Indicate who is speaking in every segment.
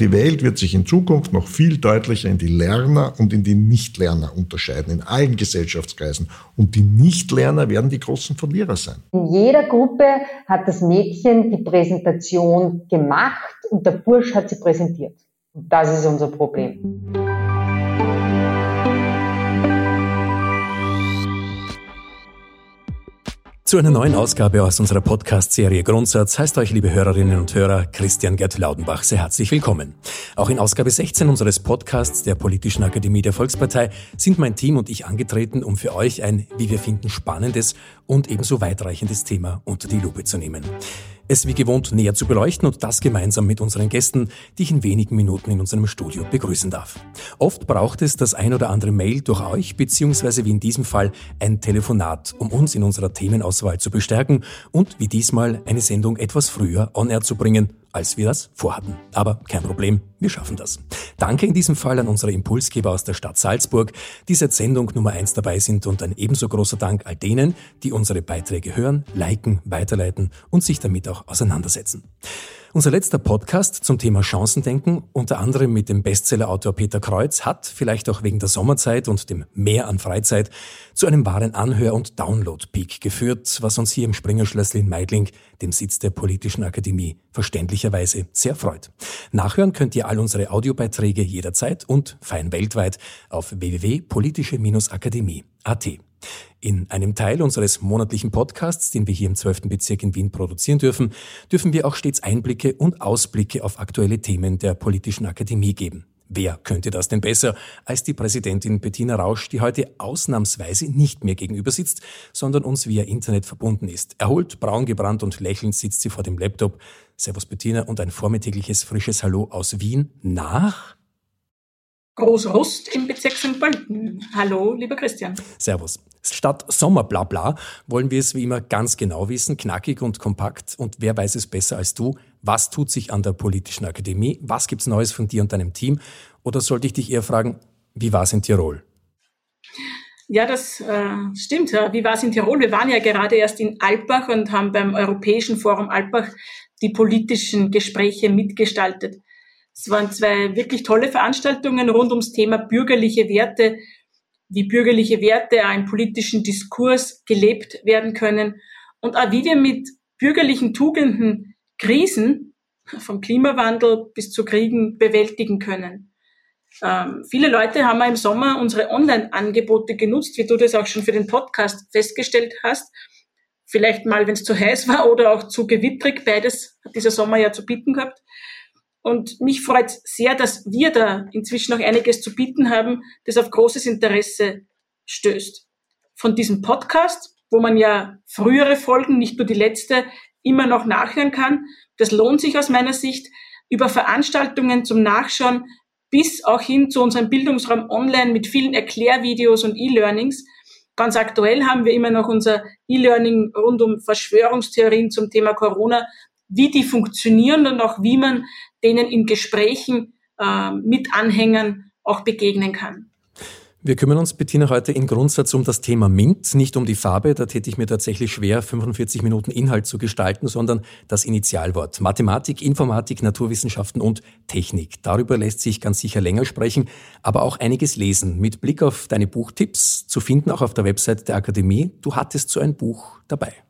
Speaker 1: Die Welt wird sich in Zukunft noch viel deutlicher in die Lerner und in die Nichtlerner unterscheiden, in allen Gesellschaftskreisen. Und die Nichtlerner werden die großen Verlierer sein.
Speaker 2: In jeder Gruppe hat das Mädchen die Präsentation gemacht und der Bursch hat sie präsentiert. Und das ist unser Problem.
Speaker 3: Zu einer neuen Ausgabe aus unserer Podcast-Serie Grundsatz heißt euch, liebe Hörerinnen und Hörer, Christian Gerd Laudenbach sehr herzlich willkommen. Auch in Ausgabe 16 unseres Podcasts der Politischen Akademie der Volkspartei sind mein Team und ich angetreten, um für euch ein, wie wir finden, spannendes und ebenso weitreichendes Thema unter die Lupe zu nehmen es wie gewohnt näher zu beleuchten und das gemeinsam mit unseren Gästen, die ich in wenigen Minuten in unserem Studio begrüßen darf. Oft braucht es das ein oder andere Mail durch euch, beziehungsweise wie in diesem Fall ein Telefonat, um uns in unserer Themenauswahl zu bestärken und wie diesmal eine Sendung etwas früher on air zu bringen als wir das vorhatten. Aber kein Problem, wir schaffen das. Danke in diesem Fall an unsere Impulsgeber aus der Stadt Salzburg, die seit Sendung Nummer eins dabei sind und ein ebenso großer Dank all denen, die unsere Beiträge hören, liken, weiterleiten und sich damit auch auseinandersetzen. Unser letzter Podcast zum Thema Chancendenken, unter anderem mit dem Bestsellerautor Peter Kreuz, hat, vielleicht auch wegen der Sommerzeit und dem Mehr an Freizeit, zu einem wahren Anhör- und Download-Peak geführt, was uns hier im Springerschlössl in Meidling, dem Sitz der Politischen Akademie, verständlicherweise sehr freut. Nachhören könnt ihr all unsere Audiobeiträge jederzeit und fein weltweit auf www.politische-akademie.at. In einem Teil unseres monatlichen Podcasts, den wir hier im 12. Bezirk in Wien produzieren dürfen, dürfen wir auch stets Einblicke und Ausblicke auf aktuelle Themen der Politischen Akademie geben. Wer könnte das denn besser als die Präsidentin Bettina Rausch, die heute ausnahmsweise nicht mehr gegenüber sitzt, sondern uns via Internet verbunden ist. Erholt, braun gebrannt und lächelnd sitzt sie vor dem Laptop. Servus Bettina und ein vormittägliches frisches Hallo aus Wien nach
Speaker 4: Großrust im Bezirk St. Pölten. Hallo, lieber Christian.
Speaker 3: Servus. Statt Sommerblabla wollen wir es wie immer ganz genau wissen, knackig und kompakt. Und wer weiß es besser als du? Was tut sich an der Politischen Akademie? Was gibt's Neues von dir und deinem Team? Oder sollte ich dich eher fragen, wie war es in Tirol?
Speaker 4: Ja, das äh, stimmt. Wie war es in Tirol? Wir waren ja gerade erst in Alpbach und haben beim Europäischen Forum Alpbach die politischen Gespräche mitgestaltet. Es waren zwei wirklich tolle Veranstaltungen rund ums Thema bürgerliche Werte, wie bürgerliche Werte einen politischen Diskurs gelebt werden können und auch wie wir mit bürgerlichen Tugenden Krisen vom Klimawandel bis zu Kriegen bewältigen können. Ähm, viele Leute haben im Sommer unsere Online-Angebote genutzt, wie du das auch schon für den Podcast festgestellt hast. Vielleicht mal, wenn es zu heiß war oder auch zu gewittrig. Beides hat dieser Sommer ja zu bieten gehabt. Und mich freut sehr, dass wir da inzwischen noch einiges zu bieten haben, das auf großes Interesse stößt. Von diesem Podcast, wo man ja frühere Folgen, nicht nur die letzte, immer noch nachhören kann. Das lohnt sich aus meiner Sicht über Veranstaltungen zum Nachschauen bis auch hin zu unserem Bildungsraum online mit vielen Erklärvideos und E-Learnings. Ganz aktuell haben wir immer noch unser E-Learning rund um Verschwörungstheorien zum Thema Corona, wie die funktionieren und auch wie man denen in Gesprächen äh, mit Anhängern auch begegnen kann.
Speaker 3: Wir kümmern uns, Bettina, heute im Grundsatz um das Thema MINT, nicht um die Farbe, da täte ich mir tatsächlich schwer, 45 Minuten Inhalt zu gestalten, sondern das Initialwort. Mathematik, Informatik, Naturwissenschaften und Technik. Darüber lässt sich ganz sicher länger sprechen, aber auch einiges lesen. Mit Blick auf deine Buchtipps, zu finden auch auf der Website der Akademie. Du hattest so ein Buch dabei.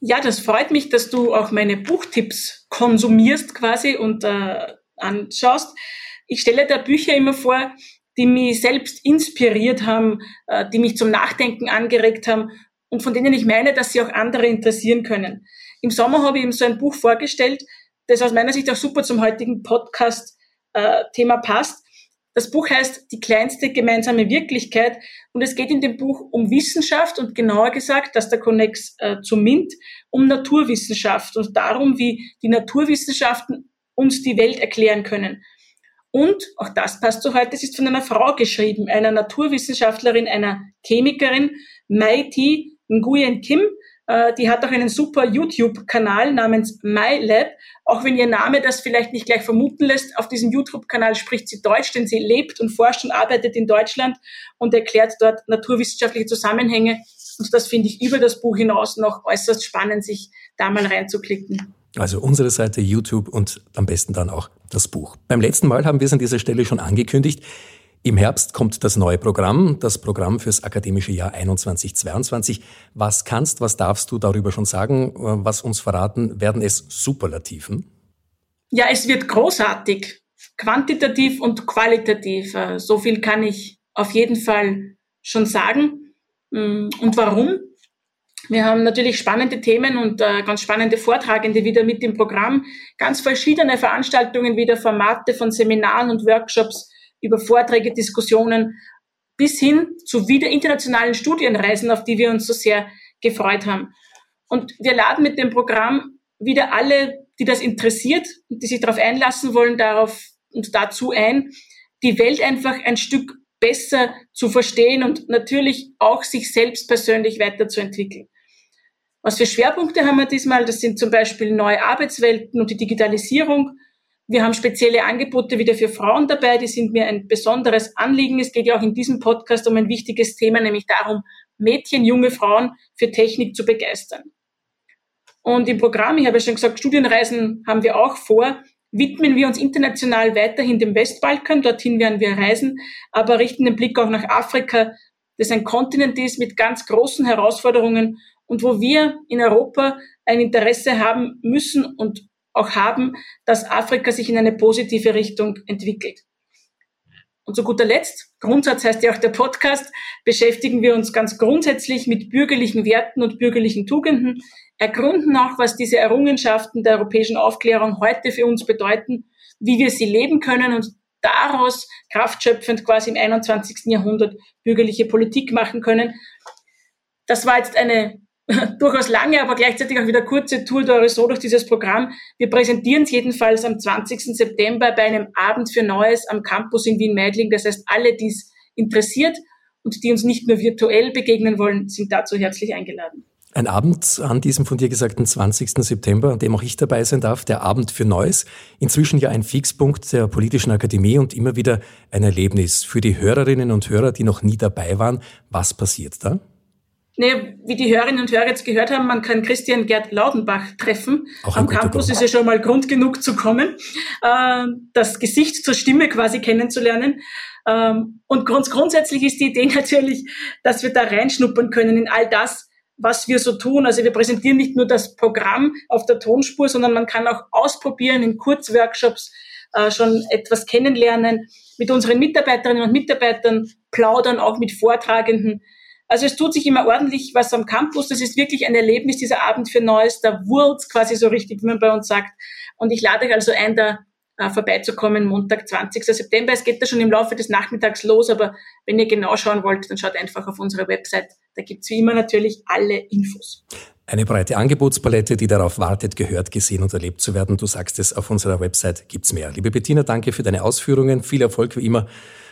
Speaker 4: Ja, das freut mich, dass du auch meine Buchtipps konsumierst quasi und äh, anschaust. Ich stelle da Bücher immer vor, die mich selbst inspiriert haben, äh, die mich zum Nachdenken angeregt haben und von denen ich meine, dass sie auch andere interessieren können. Im Sommer habe ich ihm so ein Buch vorgestellt, das aus meiner Sicht auch super zum heutigen Podcast-Thema äh, passt. Das Buch heißt Die kleinste gemeinsame Wirklichkeit und es geht in dem Buch um Wissenschaft und genauer gesagt, dass der Connex äh, zu MINT, um Naturwissenschaft und darum, wie die Naturwissenschaften uns die Welt erklären können. Und, auch das passt zu heute, es ist von einer Frau geschrieben, einer Naturwissenschaftlerin, einer Chemikerin, Mai T. Nguyen Kim, die hat auch einen super YouTube-Kanal namens MyLab. Auch wenn ihr Name das vielleicht nicht gleich vermuten lässt, auf diesem YouTube-Kanal spricht sie Deutsch, denn sie lebt und forscht und arbeitet in Deutschland und erklärt dort naturwissenschaftliche Zusammenhänge. Und das finde ich über das Buch hinaus noch äußerst spannend, sich da mal reinzuklicken.
Speaker 3: Also unsere Seite, YouTube und am besten dann auch das Buch. Beim letzten Mal haben wir es an dieser Stelle schon angekündigt. Im Herbst kommt das neue Programm, das Programm fürs akademische Jahr 21-22. Was kannst, was darfst du darüber schon sagen? Was uns verraten? Werden es Superlativen?
Speaker 4: Ja, es wird großartig. Quantitativ und qualitativ. Äh, so viel kann ich auf jeden Fall schon sagen. Mm, und warum? Wir haben natürlich spannende Themen und äh, ganz spannende Vortragende wieder mit im Programm. Ganz verschiedene Veranstaltungen wieder, Formate von Seminaren und Workshops über Vorträge, Diskussionen bis hin zu wieder internationalen Studienreisen, auf die wir uns so sehr gefreut haben. Und wir laden mit dem Programm wieder alle, die das interessiert und die sich darauf einlassen wollen, darauf und dazu ein, die Welt einfach ein Stück besser zu verstehen und natürlich auch sich selbst persönlich weiterzuentwickeln. Was für Schwerpunkte haben wir diesmal? Das sind zum Beispiel neue Arbeitswelten und die Digitalisierung, wir haben spezielle Angebote wieder für Frauen dabei, die sind mir ein besonderes Anliegen. Es geht ja auch in diesem Podcast um ein wichtiges Thema, nämlich darum, Mädchen, junge Frauen für Technik zu begeistern. Und im Programm, ich habe ja schon gesagt, Studienreisen haben wir auch vor, widmen wir uns international weiterhin dem Westbalkan, dorthin werden wir reisen, aber richten den Blick auch nach Afrika, das ein Kontinent ist mit ganz großen Herausforderungen und wo wir in Europa ein Interesse haben müssen und auch haben, dass Afrika sich in eine positive Richtung entwickelt. Und zu guter Letzt, Grundsatz heißt ja auch der Podcast, beschäftigen wir uns ganz grundsätzlich mit bürgerlichen Werten und bürgerlichen Tugenden, ergründen auch, was diese Errungenschaften der europäischen Aufklärung heute für uns bedeuten, wie wir sie leben können und daraus kraftschöpfend quasi im 21. Jahrhundert bürgerliche Politik machen können. Das war jetzt eine durchaus lange, aber gleichzeitig auch wieder kurze Tour so durch dieses Programm. Wir präsentieren es jedenfalls am 20. September bei einem Abend für Neues am Campus in Wien-Meidling. Das heißt, alle, die es interessiert und die uns nicht nur virtuell begegnen wollen, sind dazu herzlich eingeladen.
Speaker 3: Ein Abend an diesem von dir gesagten 20. September, an dem auch ich dabei sein darf, der Abend für Neues. Inzwischen ja ein Fixpunkt der Politischen Akademie und immer wieder ein Erlebnis für die Hörerinnen und Hörer, die noch nie dabei waren. Was passiert da?
Speaker 4: Nee, wie die Hörerinnen und Hörer jetzt gehört haben, man kann Christian Gerd Laudenbach treffen. Auch Am Campus Grund. ist ja schon mal Grund genug zu kommen, äh, das Gesicht zur Stimme quasi kennenzulernen. Ähm, und grunds grundsätzlich ist die Idee natürlich, dass wir da reinschnuppern können in all das, was wir so tun. Also wir präsentieren nicht nur das Programm auf der Tonspur, sondern man kann auch ausprobieren in Kurzworkshops, äh, schon etwas kennenlernen, mit unseren Mitarbeiterinnen und Mitarbeitern plaudern, auch mit Vortragenden. Also es tut sich immer ordentlich was am Campus. Das ist wirklich ein Erlebnis, dieser Abend für Neues. Da wurz quasi so richtig, wie man bei uns sagt. Und ich lade euch also ein, da äh, vorbeizukommen, Montag, 20. September. Es geht da schon im Laufe des Nachmittags los, aber wenn ihr genau schauen wollt, dann schaut einfach auf unsere Website. Da gibt's wie immer natürlich alle Infos.
Speaker 3: Eine breite Angebotspalette, die darauf wartet, gehört, gesehen und erlebt zu werden. Du sagst es, auf unserer Website gibt's mehr. Liebe Bettina, danke für deine Ausführungen. Viel Erfolg wie immer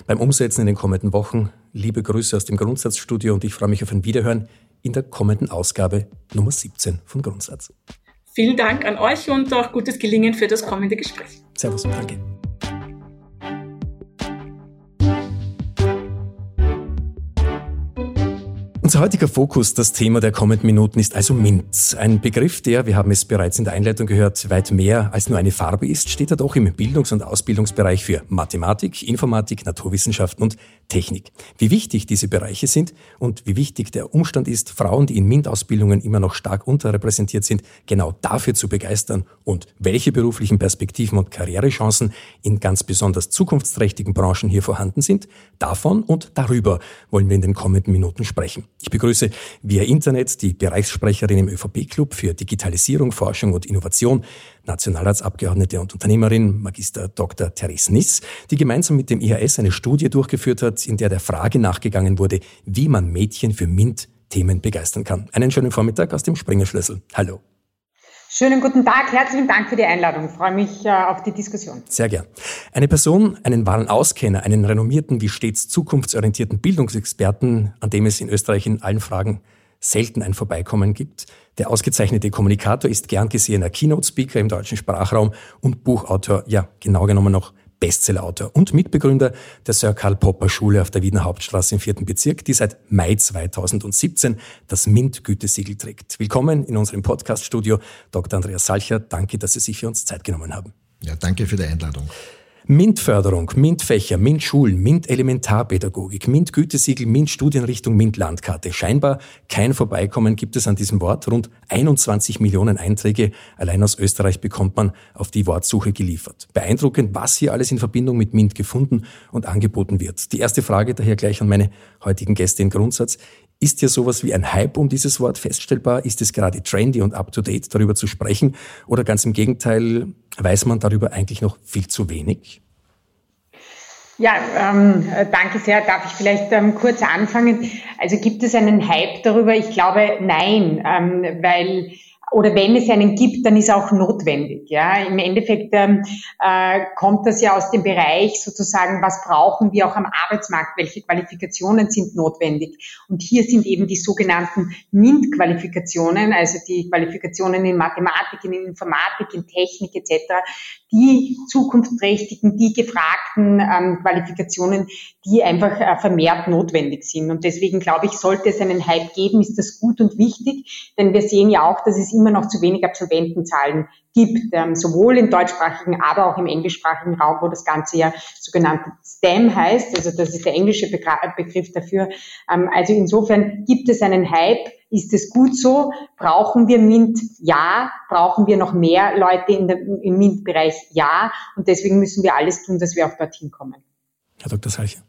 Speaker 3: beim Umsetzen in den kommenden Wochen. Liebe Grüße aus dem Grundsatzstudio und ich freue mich auf ein Wiederhören in der kommenden Ausgabe Nummer 17 von Grundsatz.
Speaker 4: Vielen Dank an euch und auch gutes Gelingen für das kommende Gespräch.
Speaker 3: Servus und danke. Unser heutiger Fokus, das Thema der kommenden Minuten, ist also MINT. Ein Begriff, der, wir haben es bereits in der Einleitung gehört, weit mehr als nur eine Farbe ist, steht er doch im Bildungs- und Ausbildungsbereich für Mathematik, Informatik, Naturwissenschaften und Technik. Wie wichtig diese Bereiche sind und wie wichtig der Umstand ist, Frauen, die in MINT-Ausbildungen immer noch stark unterrepräsentiert sind, genau dafür zu begeistern und welche beruflichen Perspektiven und Karrierechancen in ganz besonders zukunftsträchtigen Branchen hier vorhanden sind, davon und darüber wollen wir in den kommenden Minuten sprechen. Ich begrüße via Internet die Bereichssprecherin im ÖVP-Club für Digitalisierung, Forschung und Innovation, Nationalratsabgeordnete und Unternehmerin, Magister Dr. Therese Niss, die gemeinsam mit dem IHS eine Studie durchgeführt hat, in der der Frage nachgegangen wurde, wie man Mädchen für MINT-Themen begeistern kann. Einen schönen Vormittag aus dem Springerschlüssel. Hallo.
Speaker 2: Schönen guten Tag, herzlichen Dank für die Einladung. Ich freue mich äh, auf die Diskussion.
Speaker 3: Sehr gern. Eine Person, einen wahren Auskenner, einen renommierten, wie stets zukunftsorientierten Bildungsexperten, an dem es in Österreich in allen Fragen selten ein Vorbeikommen gibt. Der ausgezeichnete Kommunikator ist gern gesehener Keynote-Speaker im deutschen Sprachraum und Buchautor, ja, genau genommen noch Bestsellerautor und Mitbegründer der Sir Karl Popper Schule auf der Wiener Hauptstraße im vierten Bezirk, die seit Mai 2017 das MINT-Gütesiegel trägt. Willkommen in unserem Podcast-Studio, Dr. Andreas Salcher. Danke, dass Sie sich für uns Zeit genommen haben.
Speaker 1: Ja, danke für die Einladung.
Speaker 3: MINT-Förderung, MINT-Fächer, MINT-Schulen, MINT-Elementarpädagogik, MINT-Gütesiegel, MINT-Studienrichtung, MINT-Landkarte. Scheinbar kein Vorbeikommen gibt es an diesem Wort. Rund 21 Millionen Einträge allein aus Österreich bekommt man auf die Wortsuche geliefert. Beeindruckend, was hier alles in Verbindung mit MINT gefunden und angeboten wird. Die erste Frage daher gleich an meine heutigen Gäste in Grundsatz. Ist ja sowas wie ein Hype um dieses Wort feststellbar? Ist es gerade trendy und up-to-date, darüber zu sprechen? Oder ganz im Gegenteil, weiß man darüber eigentlich noch viel zu wenig?
Speaker 2: Ja, ähm, danke sehr. Darf ich vielleicht ähm, kurz anfangen? Also gibt es einen Hype darüber? Ich glaube, nein, ähm, weil oder wenn es einen gibt, dann ist auch notwendig. Ja, im Endeffekt ähm, äh, kommt das ja aus dem Bereich sozusagen, was brauchen wir auch am Arbeitsmarkt, welche Qualifikationen sind notwendig. Und hier sind eben die sogenannten MINT-Qualifikationen, also die Qualifikationen in Mathematik, in Informatik, in Technik etc., die zukunftsträchtigen, die gefragten ähm, Qualifikationen, die einfach vermehrt notwendig sind. Und deswegen glaube ich, sollte es einen Hype geben, ist das gut und wichtig, denn wir sehen ja auch, dass es immer noch zu wenig Absolventenzahlen gibt, ähm, sowohl im deutschsprachigen, aber auch im englischsprachigen Raum, wo das Ganze ja sogenannt STEM heißt, also das ist der englische Begriff dafür. Ähm, also insofern gibt es einen Hype, ist es gut so? Brauchen wir MINT? Ja. Brauchen wir noch mehr Leute im MINT-Bereich? Ja. Und deswegen müssen wir alles tun, dass wir auch dorthin kommen.
Speaker 3: Herr Dr. Salcher.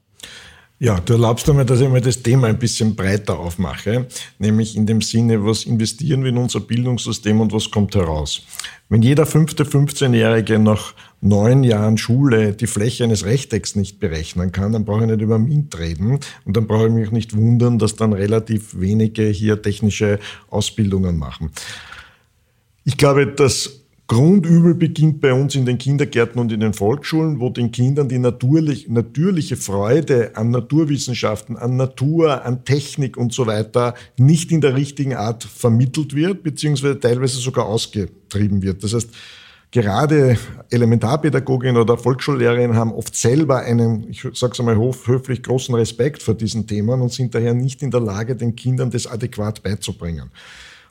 Speaker 1: Ja, du erlaubst mir, dass ich mal das Thema ein bisschen breiter aufmache, nämlich in dem Sinne, was investieren wir in unser Bildungssystem und was kommt heraus. Wenn jeder fünfte 15-Jährige nach neun Jahren Schule die Fläche eines Rechtecks nicht berechnen kann, dann brauche ich nicht über MINT reden und dann brauche ich mich nicht wundern, dass dann relativ wenige hier technische Ausbildungen machen. Ich glaube, dass Grundübel beginnt bei uns in den Kindergärten und in den Volksschulen, wo den Kindern die natürlich, natürliche Freude an Naturwissenschaften, an Natur, an Technik und so weiter nicht in der richtigen Art vermittelt wird, beziehungsweise teilweise sogar ausgetrieben wird. Das heißt, gerade Elementarpädagoginnen oder Volksschullehrerinnen haben oft selber einen, ich sage es einmal höflich, großen Respekt vor diesen Themen und sind daher nicht in der Lage, den Kindern das adäquat beizubringen.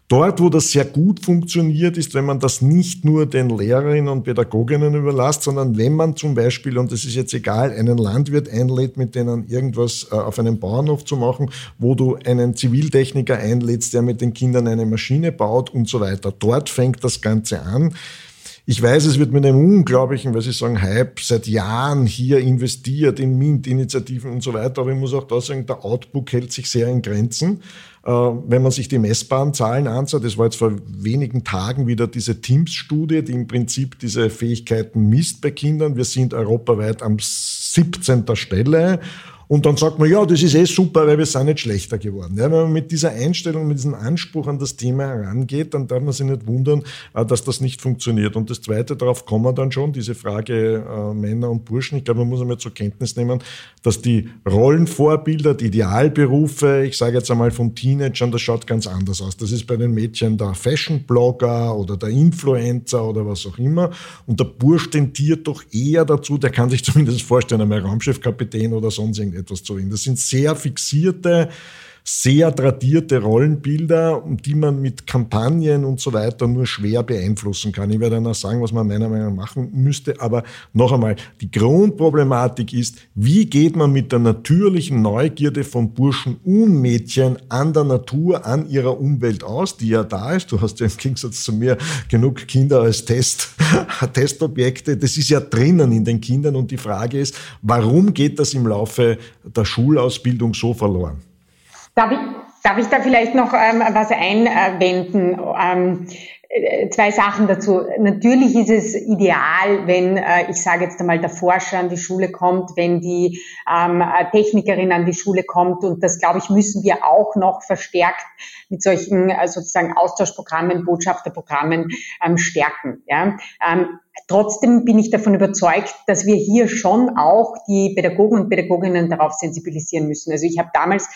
Speaker 1: Dort, wo das sehr gut funktioniert, ist, wenn man das nicht nur den Lehrerinnen und Pädagoginnen überlässt, sondern wenn man zum Beispiel, und das ist jetzt egal, einen Landwirt einlädt, mit denen irgendwas äh, auf einem Bauernhof zu machen, wo du einen Ziviltechniker einlädst, der mit den Kindern eine Maschine baut und so weiter. Dort fängt das Ganze an. Ich weiß, es wird mit einem unglaublichen, weil Sie sagen, Hype seit Jahren hier investiert in MINT-Initiativen und so weiter. Aber ich muss auch da sagen, der Outbook hält sich sehr in Grenzen. Äh, wenn man sich die messbaren Zahlen anschaut, das war jetzt vor wenigen Tagen wieder diese Teams-Studie, die im Prinzip diese Fähigkeiten misst bei Kindern. Wir sind europaweit am 17. Stelle und dann sagt man, ja, das ist eh super, weil wir sind nicht schlechter geworden. Ja, wenn man mit dieser Einstellung, mit diesem Anspruch an das Thema herangeht, dann darf man sich nicht wundern, äh, dass das nicht funktioniert. Und das Zweite, darauf kommen wir dann schon, diese Frage äh, Männer und Burschen. Ich glaube, man muss einmal zur Kenntnis nehmen, dass die Rollenvorbilder, die Idealberufe, ich sage jetzt einmal von Teenagern, das schaut ganz anders aus. Das ist bei den Mädchen der Fashion-Blogger oder der Influencer oder was auch immer. Und der Bursch tendiert doch eher dazu, der kann sich zumindest vorstellen, einmal Raumschiffkapitän oder sonst irgendwas etwas zu reden. Das sind sehr fixierte sehr tradierte Rollenbilder, die man mit Kampagnen und so weiter nur schwer beeinflussen kann. Ich werde dann auch sagen, was man meiner Meinung nach machen müsste. Aber noch einmal, die Grundproblematik ist, wie geht man mit der natürlichen Neugierde von Burschen und Mädchen an der Natur, an ihrer Umwelt aus, die ja da ist. Du hast ja im Gegensatz zu mir genug Kinder als Test, Testobjekte. Das ist ja drinnen in den Kindern. Und die Frage ist, warum geht das im Laufe der Schulausbildung so verloren?
Speaker 2: Darf ich, darf ich da vielleicht noch ähm, was einwenden? Ähm, äh, zwei Sachen dazu. Natürlich ist es ideal, wenn, äh, ich sage jetzt einmal, der Forscher an die Schule kommt, wenn die ähm, Technikerin an die Schule kommt. Und das, glaube ich, müssen wir auch noch verstärkt mit solchen äh, sozusagen Austauschprogrammen, Botschafterprogrammen ähm, stärken. Ja? Ähm, Trotzdem bin ich davon überzeugt, dass wir hier schon auch die Pädagogen und Pädagoginnen darauf sensibilisieren müssen. Also ich habe damals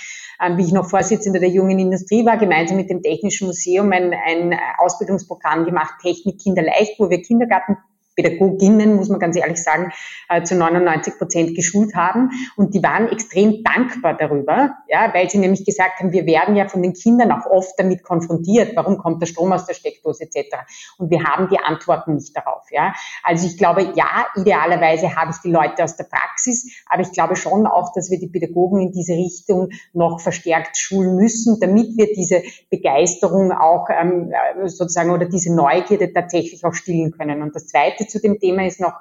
Speaker 2: wie ich noch Vorsitzende der jungen Industrie war, gemeinsam mit dem Technischen Museum ein, ein Ausbildungsprogramm gemacht, Technik Kinderleicht, wo wir Kindergarten Pädagoginnen, muss man ganz ehrlich sagen, äh, zu 99 Prozent geschult haben. Und die waren extrem dankbar darüber, ja, weil sie nämlich gesagt haben, wir werden ja von den Kindern auch oft damit konfrontiert, warum kommt der Strom aus der Steckdose etc. Und wir haben die Antworten nicht darauf. Ja. Also ich glaube, ja, idealerweise habe ich die Leute aus der Praxis, aber ich glaube schon auch, dass wir die Pädagogen in diese Richtung noch verstärkt schulen müssen, damit wir diese Begeisterung auch ähm, sozusagen oder diese Neugierde tatsächlich auch stillen können. Und das Zweite zu dem Thema ist noch,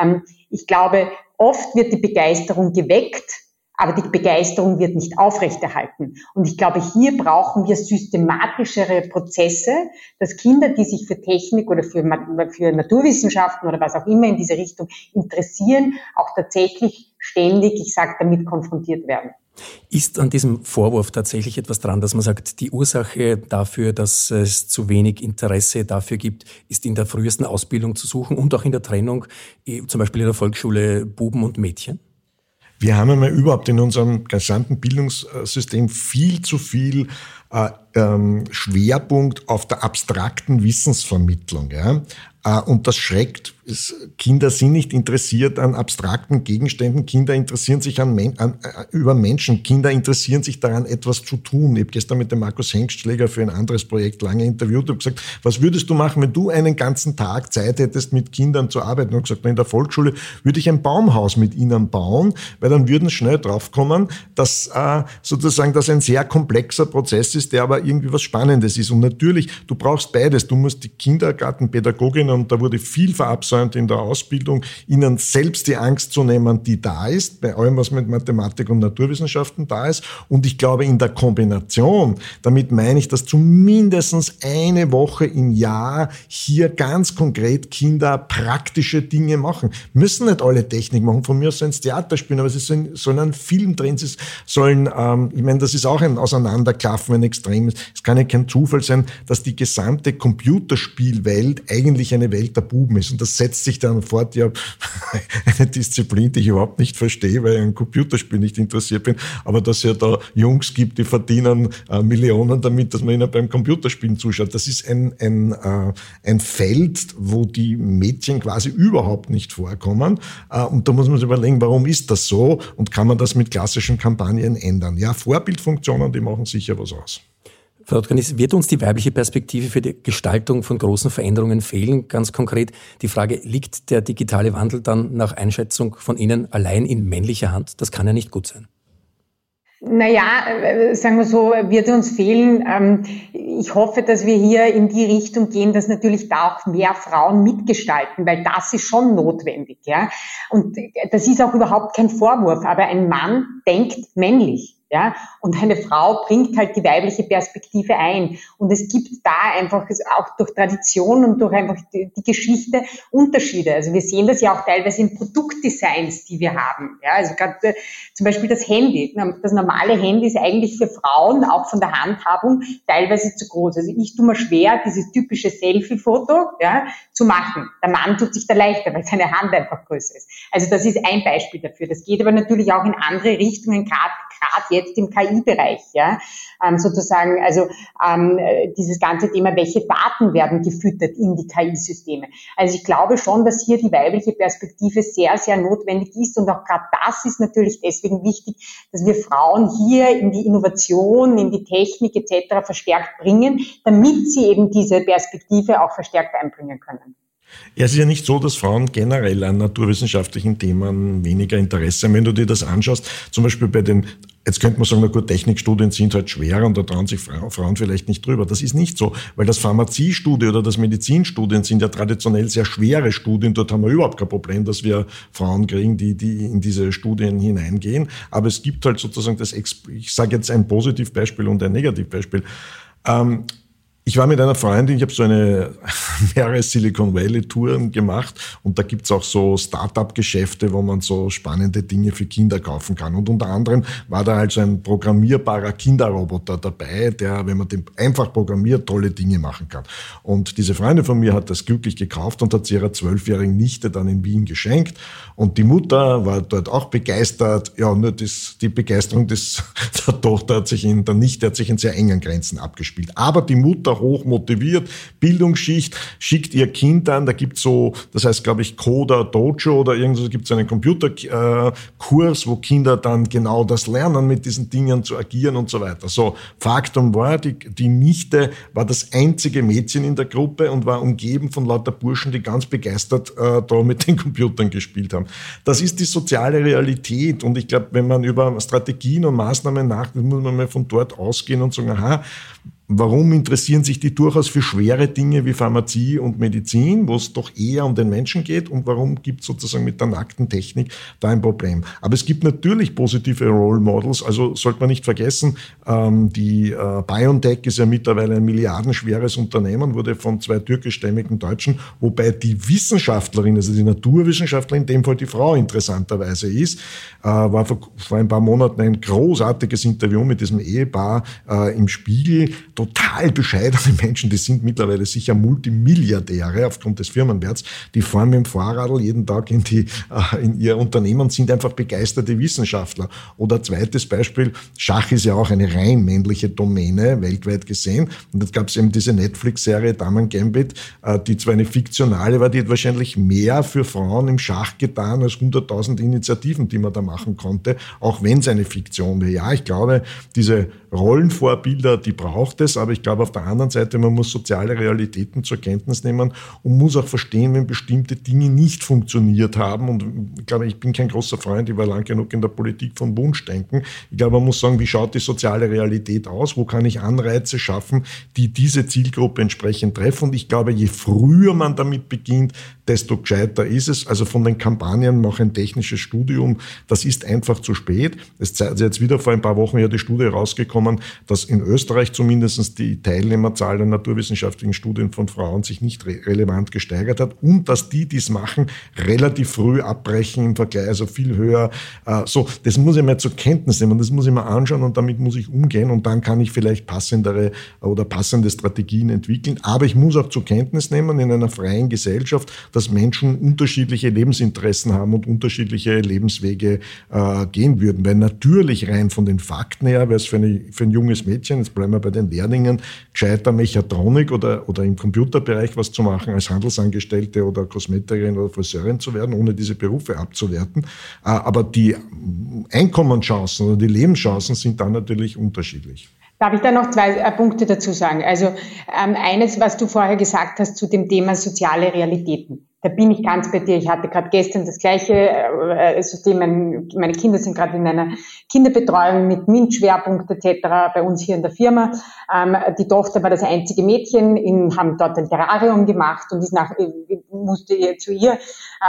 Speaker 2: ähm, ich glaube, oft wird die Begeisterung geweckt, aber die Begeisterung wird nicht aufrechterhalten. Und ich glaube, hier brauchen wir systematischere Prozesse, dass Kinder, die sich für Technik oder für, für Naturwissenschaften oder was auch immer in diese Richtung interessieren, auch tatsächlich ständig, ich sage, damit konfrontiert werden.
Speaker 3: Ist an diesem Vorwurf tatsächlich etwas dran, dass man sagt, die Ursache dafür, dass es zu wenig Interesse dafür gibt, ist in der frühesten Ausbildung zu suchen und auch in der Trennung, zum Beispiel in der Volksschule Buben und Mädchen?
Speaker 1: Wir haben einmal überhaupt in unserem gesamten Bildungssystem viel zu viel Schwerpunkt auf der abstrakten Wissensvermittlung. Ja? Äh, und das schreckt. Kinder sind nicht interessiert an abstrakten Gegenständen. Kinder interessieren sich an, an, äh, über Menschen. Kinder interessieren sich daran, etwas zu tun. Ich habe gestern mit dem Markus Hengstschläger für ein anderes Projekt lange interviewt und gesagt, was würdest du machen, wenn du einen ganzen Tag Zeit hättest, mit Kindern zu arbeiten? Und gesagt, in der Volksschule würde ich ein Baumhaus mit ihnen bauen, weil dann würden schnell draufkommen, dass äh, sozusagen das ein sehr komplexer Prozess ist, der aber irgendwie was Spannendes ist. Und natürlich, du brauchst beides. Du musst die Kindergartenpädagoginnen und da wurde viel verabsäumt in der Ausbildung, ihnen selbst die Angst zu nehmen, die da ist, bei allem, was mit Mathematik und Naturwissenschaften da ist. Und ich glaube, in der Kombination, damit meine ich, dass zumindest eine Woche im Jahr hier ganz konkret Kinder praktische Dinge machen. Müssen nicht alle Technik machen, von mir aus sie Theater spielen, aber sie sollen, einen Film drehen, sie sollen, ähm, ich meine, das ist auch ein Auseinanderklaffen, ein extremes. Es kann ja kein Zufall sein, dass die gesamte Computerspielwelt eigentlich eine Welt der Buben ist. Und das setzt sich dann fort, ja, eine Disziplin, die ich überhaupt nicht verstehe, weil ich ein Computerspiel nicht interessiert bin, aber dass es ja da Jungs gibt, die verdienen äh, Millionen damit, dass man ihnen beim Computerspielen zuschaut. Das ist ein, ein, äh, ein Feld, wo die Mädchen quasi überhaupt nicht vorkommen. Äh, und da muss man sich überlegen, warum ist das so und kann man das mit klassischen Kampagnen ändern? Ja, Vorbildfunktionen, die machen sicher was aus.
Speaker 3: Frau Ottganis, wird uns die weibliche Perspektive für die Gestaltung von großen Veränderungen fehlen? Ganz konkret die Frage, liegt der digitale Wandel dann nach Einschätzung von Ihnen allein in männlicher Hand? Das kann ja nicht gut sein.
Speaker 2: Naja, äh, sagen wir so, wird uns fehlen. Ähm, ich hoffe, dass wir hier in die Richtung gehen, dass natürlich da auch mehr Frauen mitgestalten, weil das ist schon notwendig. Ja? Und das ist auch überhaupt kein Vorwurf, aber ein Mann denkt männlich. Ja, und eine Frau bringt halt die weibliche Perspektive ein. Und es gibt da einfach auch durch Tradition und durch einfach die, Geschichte Unterschiede. Also wir sehen das ja auch teilweise in Produktdesigns, die wir haben. Ja, also gerade äh, zum Beispiel das Handy. Das normale Handy ist eigentlich für Frauen auch von der Handhabung teilweise zu groß. Also ich tue mir schwer, dieses typische Selfie-Foto ja, zu machen. Der Mann tut sich da leichter, weil seine Hand einfach größer ist. Also das ist ein Beispiel dafür. Das geht aber natürlich auch in andere Richtungen, gerade jetzt im KI-Bereich, ja, ähm, sozusagen, also ähm, dieses ganze Thema, welche Daten werden gefüttert in die KI-Systeme. Also ich glaube schon, dass hier die weibliche Perspektive sehr, sehr notwendig ist und auch gerade das ist natürlich deswegen wichtig, dass wir Frauen hier in die Innovation, in die Technik etc. verstärkt bringen, damit sie eben diese Perspektive auch verstärkt einbringen können.
Speaker 1: Ja, es ist ja nicht so, dass Frauen generell an naturwissenschaftlichen Themen weniger Interesse haben. Wenn du dir das anschaust, zum Beispiel bei den, jetzt könnte man sagen, na gut, Technikstudien sind halt schwerer und da trauen sich Frauen vielleicht nicht drüber. Das ist nicht so, weil das Pharmaziestudie oder das Medizinstudien sind ja traditionell sehr schwere Studien. Dort haben wir überhaupt kein Problem, dass wir Frauen kriegen, die, die in diese Studien hineingehen. Aber es gibt halt sozusagen das, ich sage jetzt ein Positivbeispiel und ein Negativbeispiel. Ähm, ich war mit einer Freundin, ich habe so eine mehrere Silicon Valley Touren gemacht und da gibt's auch so Startup-Geschäfte, wo man so spannende Dinge für Kinder kaufen kann. Und unter anderem war da also ein programmierbarer Kinderroboter dabei, der, wenn man den einfach programmiert, tolle Dinge machen kann. Und diese Freundin von mir hat das glücklich gekauft und hat sie ihrer zwölfjährigen Nichte dann in Wien geschenkt. Und die Mutter war dort auch begeistert. Ja, nur das, die Begeisterung des, der Tochter hat sich in, der Nichte hat sich in sehr engen Grenzen abgespielt. Aber die Mutter hoch motiviert, Bildungsschicht, schickt ihr Kind an, da gibt's so, das heißt, glaube ich, Coda Dojo oder irgendwas, gibt es einen Computerkurs, wo Kinder dann genau das lernen, mit diesen Dingen zu agieren und so weiter. So, Faktum war, die, die Nichte war das einzige Mädchen in der Gruppe und war umgeben von lauter Burschen, die ganz begeistert äh, da mit den Computern gespielt haben. Das ist die soziale Realität und ich glaube, wenn man über Strategien und Maßnahmen nachdenkt, muss man mal von dort ausgehen und sagen, aha, Warum interessieren sich die durchaus für schwere Dinge wie Pharmazie und Medizin, wo es doch eher um den Menschen geht? Und warum gibt es sozusagen mit der nackten Technik da ein Problem? Aber es gibt natürlich positive Role Models. Also sollte man nicht vergessen, ähm, die äh, BioNTech ist ja mittlerweile ein milliardenschweres Unternehmen, wurde von zwei türkischstämmigen Deutschen, wobei die Wissenschaftlerin, also die Naturwissenschaftlerin, in dem Fall die Frau interessanterweise ist, äh, war vor, ein paar Monaten ein großartiges Interview mit diesem Ehepaar äh, im Spiegel total bescheidene Menschen, die sind mittlerweile sicher Multimilliardäre aufgrund des Firmenwerts, die fahren mit dem Fahrradl jeden Tag in, die, äh, in ihr Unternehmen und sind einfach begeisterte Wissenschaftler. Oder zweites Beispiel, Schach ist ja auch eine rein männliche Domäne, weltweit gesehen. Und da gab es eben diese Netflix-Serie Damen Gambit, äh, die zwar eine fiktionale war, die hat wahrscheinlich mehr für Frauen im Schach getan als 100.000 Initiativen, die man da machen konnte, auch wenn es eine Fiktion wäre. Ja, ich glaube, diese Rollenvorbilder, die braucht es, aber ich glaube auf der anderen Seite, man muss soziale Realitäten zur Kenntnis nehmen und muss auch verstehen, wenn bestimmte Dinge nicht funktioniert haben. Und ich glaube, ich bin kein großer Freund, ich war lang genug in der Politik von Wunschdenken. Ich glaube, man muss sagen, wie schaut die soziale Realität aus? Wo kann ich Anreize schaffen, die diese Zielgruppe entsprechend treffen? Und ich glaube, je früher man damit beginnt, desto gescheiter ist es. Also von den Kampagnen mach ein technisches Studium, das ist einfach zu spät. Es ist jetzt wieder vor ein paar Wochen ja die Studie rausgekommen, dass in Österreich zumindest die Teilnehmerzahl der naturwissenschaftlichen Studien von Frauen sich nicht re relevant gesteigert hat und dass die, die es machen, relativ früh abbrechen im Vergleich, also viel höher. Äh, so, das muss ich mal zur Kenntnis nehmen, das muss ich mal anschauen und damit muss ich umgehen und dann kann ich vielleicht passendere oder passende Strategien entwickeln. Aber ich muss auch zur Kenntnis nehmen in einer freien Gesellschaft, dass Menschen unterschiedliche Lebensinteressen haben und unterschiedliche Lebenswege äh, gehen würden. Weil natürlich rein von den Fakten her wäre es für, für ein junges Mädchen, jetzt bleiben wir bei den Lehrlingen, gescheiter Mechatronik oder, oder im Computerbereich was zu machen, als Handelsangestellte oder Kosmetikerin oder Friseurin zu werden, ohne diese Berufe abzuwerten. Äh, aber die Einkommenschancen oder die Lebenschancen sind dann natürlich unterschiedlich.
Speaker 2: Darf ich da noch zwei äh, Punkte dazu sagen? Also ähm, eines, was du vorher gesagt hast zu dem Thema soziale Realitäten da bin ich ganz bei dir. Ich hatte gerade gestern das gleiche äh, System. Meine Kinder sind gerade in einer Kinderbetreuung mit MINT-Schwerpunkt etc. bei uns hier in der Firma. Ähm, die Tochter war das einzige Mädchen, haben dort ein Terrarium gemacht und ist nach, äh, musste zu ihr,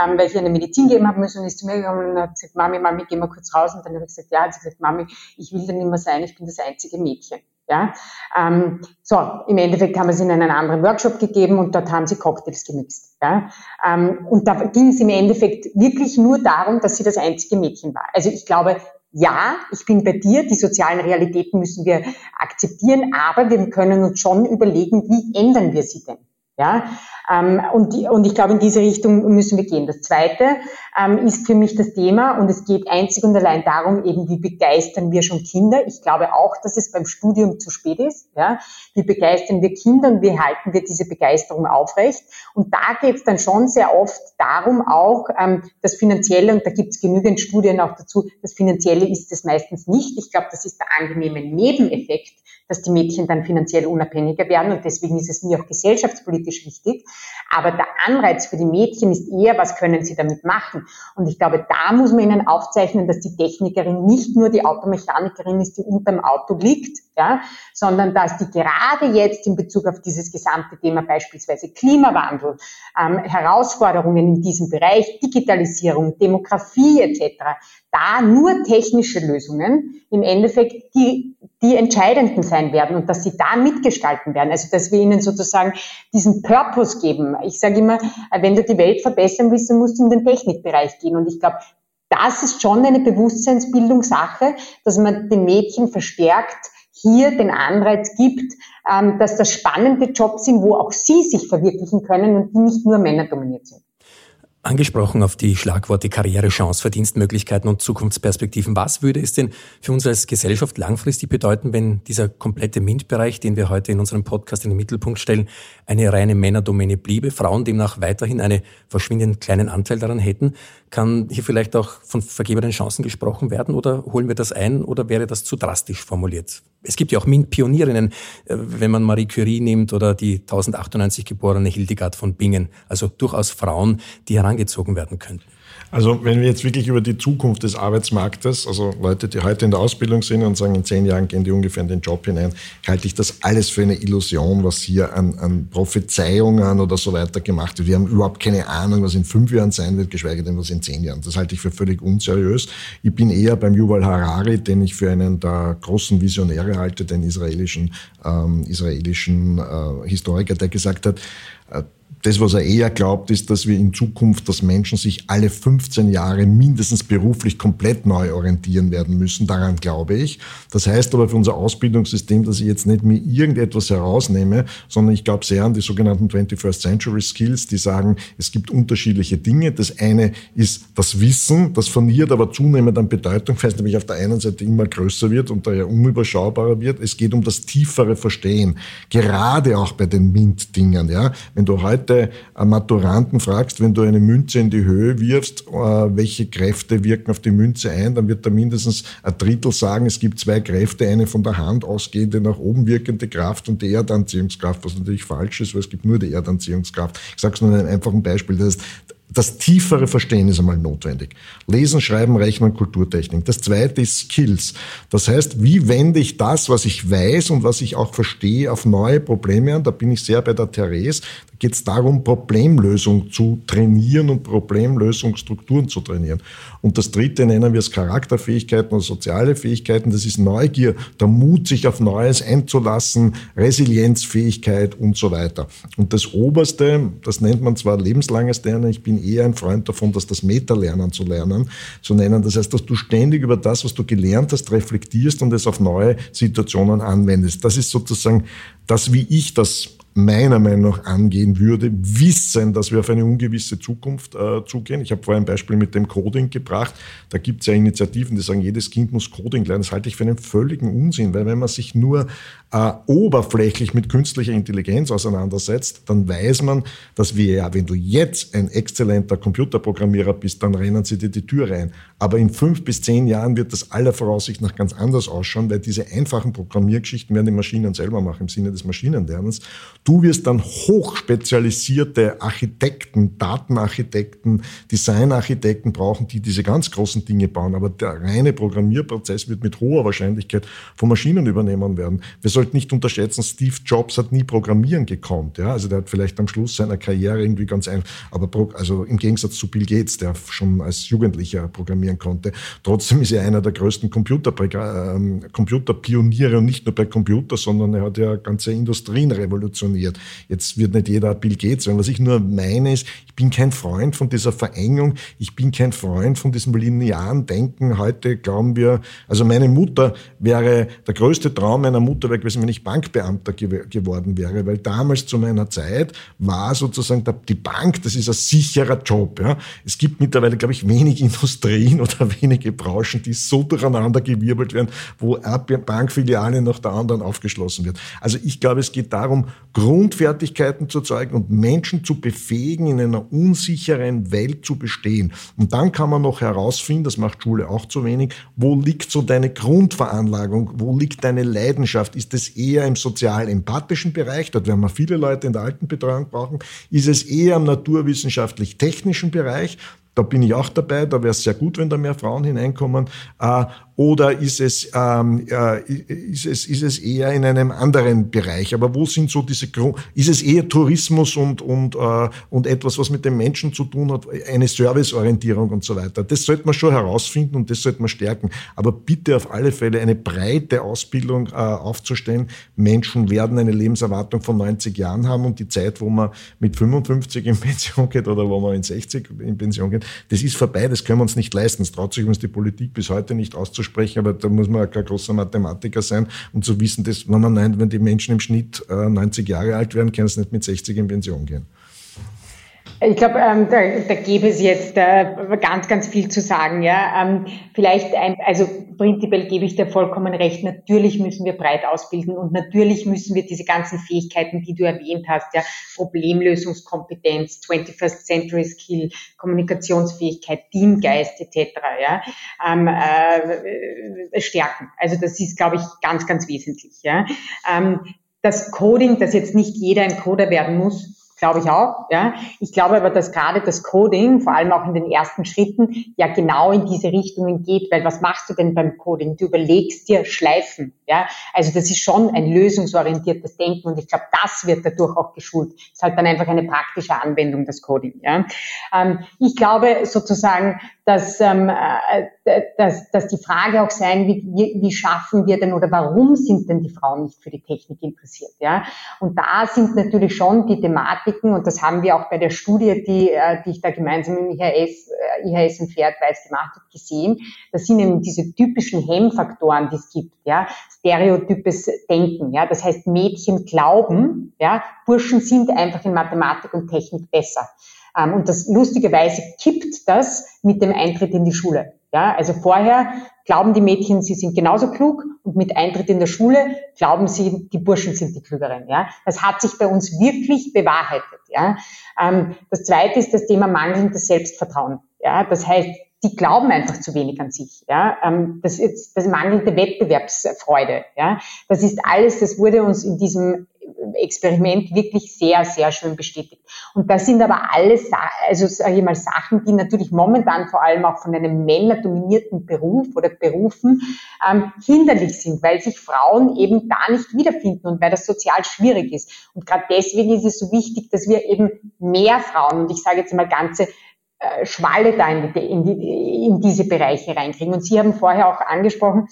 Speaker 2: ähm, weil ich eine Medizin geben habe müssen und ist zu mir gekommen und hat gesagt, Mami, Mami, geh mal kurz raus. Und dann habe ich gesagt, ja, hat sie gesagt, Mami, ich will da nicht mehr sein, ich bin das einzige Mädchen. Ja, ähm, so im Endeffekt haben wir es in einen anderen Workshop gegeben und dort haben sie Cocktails gemixt. Ja, ähm, und da ging es im Endeffekt wirklich nur darum, dass sie das einzige Mädchen war. Also ich glaube, ja, ich bin bei dir, die sozialen Realitäten müssen wir akzeptieren, aber wir können uns schon überlegen, wie ändern wir sie denn? Ja, und, die, und ich glaube, in diese Richtung müssen wir gehen. Das Zweite ähm, ist für mich das Thema und es geht einzig und allein darum, eben wie begeistern wir schon Kinder. Ich glaube auch, dass es beim Studium zu spät ist. Ja, wie begeistern wir Kinder und wie halten wir diese Begeisterung aufrecht? Und da geht es dann schon sehr oft darum, auch ähm, das Finanzielle und da gibt es genügend Studien auch dazu. Das Finanzielle ist es meistens nicht. Ich glaube, das ist der angenehme Nebeneffekt dass die Mädchen dann finanziell unabhängiger werden und deswegen ist es mir auch gesellschaftspolitisch wichtig. Aber der Anreiz für die Mädchen ist eher, was können sie damit machen? Und ich glaube, da muss man ihnen aufzeichnen, dass die Technikerin nicht nur die Automechanikerin ist, die unterm Auto liegt, ja, sondern dass die gerade jetzt in Bezug auf dieses gesamte Thema beispielsweise Klimawandel, ähm, Herausforderungen in diesem Bereich, Digitalisierung, Demografie etc., da nur technische Lösungen im Endeffekt die, die entscheidenden sein werden und dass sie da mitgestalten werden. Also dass wir ihnen sozusagen diesen Purpose geben. Ich sage immer, wenn du die Welt verbessern willst, dann musst du in den Technikbereich gehen. Und ich glaube, das ist schon eine Bewusstseinsbildungssache, dass man den Mädchen verstärkt hier den Anreiz gibt, ähm, dass das spannende Jobs sind, wo auch sie sich verwirklichen können und die nicht nur Männer dominiert sind.
Speaker 3: Angesprochen auf die Schlagworte Karrierechance, Verdienstmöglichkeiten und Zukunftsperspektiven. Was würde es denn für uns als Gesellschaft langfristig bedeuten, wenn dieser komplette MINT-Bereich, den wir heute in unserem Podcast in den Mittelpunkt stellen, eine reine Männerdomäne bliebe, Frauen demnach weiterhin einen verschwindend kleinen Anteil daran hätten? Kann hier vielleicht auch von vergebenen Chancen gesprochen werden oder holen wir das ein oder wäre das zu drastisch formuliert? Es gibt ja auch MINT-Pionierinnen, äh, wenn man Marie Curie nimmt oder die 1098 geborene Hildegard von Bingen. Also durchaus Frauen, die herangezogen werden könnten.
Speaker 1: Also wenn wir jetzt wirklich über die Zukunft des Arbeitsmarktes, also Leute, die heute in der Ausbildung sind und sagen, in zehn Jahren gehen die ungefähr in den Job hinein, halte ich das alles für eine Illusion, was hier an, an Prophezeiungen oder so weiter gemacht wird. Wir haben überhaupt keine Ahnung, was in fünf Jahren sein wird, geschweige denn was in zehn Jahren. Das halte ich für völlig unseriös. Ich bin eher beim Yuval Harari, den ich für einen der großen Visionäre halte, den israelischen, ähm, israelischen äh, Historiker, der gesagt hat, äh, das, was er eher glaubt, ist, dass wir in Zukunft, dass Menschen sich alle 15 Jahre mindestens beruflich komplett neu orientieren werden müssen. Daran glaube ich. Das heißt aber für unser Ausbildungssystem, dass ich jetzt nicht mir irgendetwas herausnehme, sondern ich glaube sehr an die sogenannten 21st Century Skills, die sagen, es gibt unterschiedliche Dinge. Das eine ist das Wissen, das verliert aber zunehmend an Bedeutung, weil es nämlich auf der einen Seite immer größer wird und daher unüberschaubarer wird. Es geht um das tiefere Verstehen. Gerade auch bei den MINT-Dingern, ja. Wenn du heute heute Maturanten fragst, wenn du eine Münze in die Höhe wirfst, äh, welche Kräfte wirken auf die Münze ein, dann wird da mindestens ein Drittel sagen, es gibt zwei Kräfte, eine von der Hand ausgehende nach oben wirkende Kraft und die Erdanziehungskraft, was natürlich falsch ist, weil es gibt nur die Erdanziehungskraft. Ich sage es nur in einem einfachen Beispiel. Das heißt, das tiefere Verstehen ist einmal notwendig. Lesen, Schreiben, Rechnen, Kulturtechnik. Das zweite ist Skills. Das heißt, wie wende ich das, was ich weiß und was ich auch verstehe, auf neue Probleme an? Da bin ich sehr bei der Therese geht es darum, Problemlösung zu trainieren und Problemlösungsstrukturen zu trainieren. Und das dritte nennen wir es Charakterfähigkeiten oder soziale Fähigkeiten. Das ist Neugier, der Mut, sich auf Neues einzulassen, Resilienzfähigkeit und so weiter. Und das Oberste, das nennt man zwar lebenslanges Lernen, ich bin eher ein Freund davon, dass das Meta-Lernen zu lernen, zu nennen. Das heißt, dass du ständig über das, was du gelernt hast, reflektierst und es auf neue Situationen anwendest. Das ist sozusagen das, wie ich das meiner Meinung nach angehen würde, wissen, dass wir auf eine ungewisse Zukunft äh, zugehen. Ich habe vorhin ein Beispiel mit dem Coding gebracht. Da gibt es ja Initiativen, die sagen, jedes Kind muss Coding lernen. Das halte ich für einen völligen Unsinn, weil wenn man sich nur äh, oberflächlich mit künstlicher Intelligenz auseinandersetzt, dann weiß man, dass wir ja, wenn du jetzt ein exzellenter Computerprogrammierer bist, dann rennen sie dir die Tür rein. Aber in fünf bis zehn Jahren wird das aller Voraussicht nach ganz anders ausschauen, weil diese einfachen Programmiergeschichten werden die Maschinen selber machen im Sinne des Maschinenlernens. Du wirst dann hochspezialisierte Architekten, Datenarchitekten, Designarchitekten brauchen, die diese ganz großen Dinge bauen. Aber der reine Programmierprozess wird mit hoher Wahrscheinlichkeit von Maschinen übernehmen werden. Wir sollten nicht unterschätzen, Steve Jobs hat nie programmieren gekonnt. Ja? Also der hat vielleicht am Schluss seiner Karriere irgendwie ganz einfach, aber also im Gegensatz zu Bill Gates, der schon als Jugendlicher programmieren konnte. Trotzdem ist er einer der größten Computer, ähm, Computerpioniere und nicht nur bei Computer, sondern er hat ja ganze Industrien revolutioniert funktioniert. Jetzt wird nicht jeder Bill Gates sein. Was ich nur meine ist, ich bin kein Freund von dieser Verengung. Ich bin kein Freund von diesem linearen Denken. Heute glauben wir, also meine Mutter wäre, der größte Traum meiner Mutter wäre gewesen, wenn ich Bankbeamter ge geworden wäre, weil damals zu meiner Zeit war sozusagen die Bank, das ist ein sicherer Job. Ja. Es gibt mittlerweile, glaube ich, wenig Industrien oder wenige Branchen, die so durcheinander gewirbelt werden, wo eine Bankfiliale nach der anderen aufgeschlossen wird. Also ich glaube, es geht darum, Grundfertigkeiten zu zeigen und Menschen zu befähigen, in einer unsicheren Welt zu bestehen. Und dann kann man noch herausfinden, das macht Schule auch zu wenig, wo liegt so deine Grundveranlagung, wo liegt deine Leidenschaft? Ist es eher im sozial-empathischen Bereich, dort werden wir viele Leute in der Altenbetreuung brauchen? Ist es eher im naturwissenschaftlich-technischen Bereich? Da bin ich auch dabei, da wäre es sehr gut, wenn da mehr Frauen hineinkommen. Äh, oder ist es, ähm, äh, ist, es, ist es eher in einem anderen Bereich? Aber wo sind so diese ist es eher Tourismus und, und, äh, und etwas, was mit den Menschen zu tun hat, eine Serviceorientierung und so weiter? Das sollte man schon herausfinden und das sollte man stärken. Aber bitte auf alle Fälle eine breite Ausbildung äh, aufzustellen. Menschen werden eine Lebenserwartung von 90 Jahren haben und die Zeit, wo man mit 55 in Pension geht oder wo man in 60 in Pension geht, das ist vorbei, das können wir uns nicht leisten. Das traut sich uns die Politik bis heute nicht auszusprechen sprechen, aber da muss man kein großer Mathematiker sein, um zu wissen, dass, wenn man wenn die Menschen im Schnitt 90 äh, Jahre alt werden, können sie nicht mit 60 in Pension gehen.
Speaker 2: Ich glaube, ähm, da, da gäbe es jetzt äh, ganz, ganz viel zu sagen. Ja, ähm, vielleicht, ein, also prinzipiell gebe ich dir vollkommen recht. Natürlich müssen wir breit ausbilden und natürlich müssen wir diese ganzen Fähigkeiten, die du erwähnt hast, ja, Problemlösungskompetenz, 21st Century Skill, Kommunikationsfähigkeit, Teamgeist etc. Ja, ähm, äh, stärken. Also das ist, glaube ich, ganz, ganz wesentlich. Ja. Ähm, das Coding, dass jetzt nicht jeder ein Coder werden muss, glaube ich auch. Ja. Ich glaube aber, dass gerade das Coding, vor allem auch in den ersten Schritten, ja genau in diese Richtungen geht, weil was machst du denn beim Coding? Du überlegst dir Schleifen. Ja. Also das ist schon ein lösungsorientiertes Denken und ich glaube, das wird dadurch auch geschult. Das ist halt dann einfach eine praktische Anwendung, das Coding. Ja. Ähm, ich glaube sozusagen, dass, ähm, äh, dass, dass die Frage auch sein wie, wie schaffen wir denn oder warum sind denn die Frauen nicht für die Technik interessiert? Ja? Und da sind natürlich schon die Thematiken, und das haben wir auch bei der Studie, die, äh, die ich da gemeinsam mit IHS, äh, IHS und Pferdweiß gemacht habe, gesehen. Das sind eben diese typischen Hemmfaktoren, die es gibt. Ja? Stereotypes Denken. Ja? Das heißt, Mädchen glauben, ja, Burschen sind einfach in Mathematik und Technik besser. Ähm, und das lustigerweise kippt das mit dem Eintritt in die Schule. Ja, also vorher glauben die Mädchen, sie sind genauso klug und mit Eintritt in der Schule glauben sie, die Burschen sind die Klügeren. Ja, das hat sich bei uns wirklich bewahrheitet. Ja, ähm, das zweite ist das Thema mangelndes Selbstvertrauen. Ja, das heißt, die glauben einfach zu wenig an sich. Ja, ähm, das ist das mangelnde Wettbewerbsfreude. Ja, das ist alles, das wurde uns in diesem Experiment wirklich sehr, sehr schön bestätigt. Und das sind aber alles, also sage ich mal, Sachen, die natürlich momentan vor allem auch von einem männerdominierten Beruf oder Berufen ähm, hinderlich sind, weil sich Frauen eben da nicht wiederfinden und weil das sozial schwierig ist. Und gerade deswegen ist es so wichtig, dass wir eben mehr Frauen, und ich sage jetzt mal ganze äh, Schwalle da in, die, in, die, in diese Bereiche reinkriegen. Und Sie haben vorher auch angesprochen,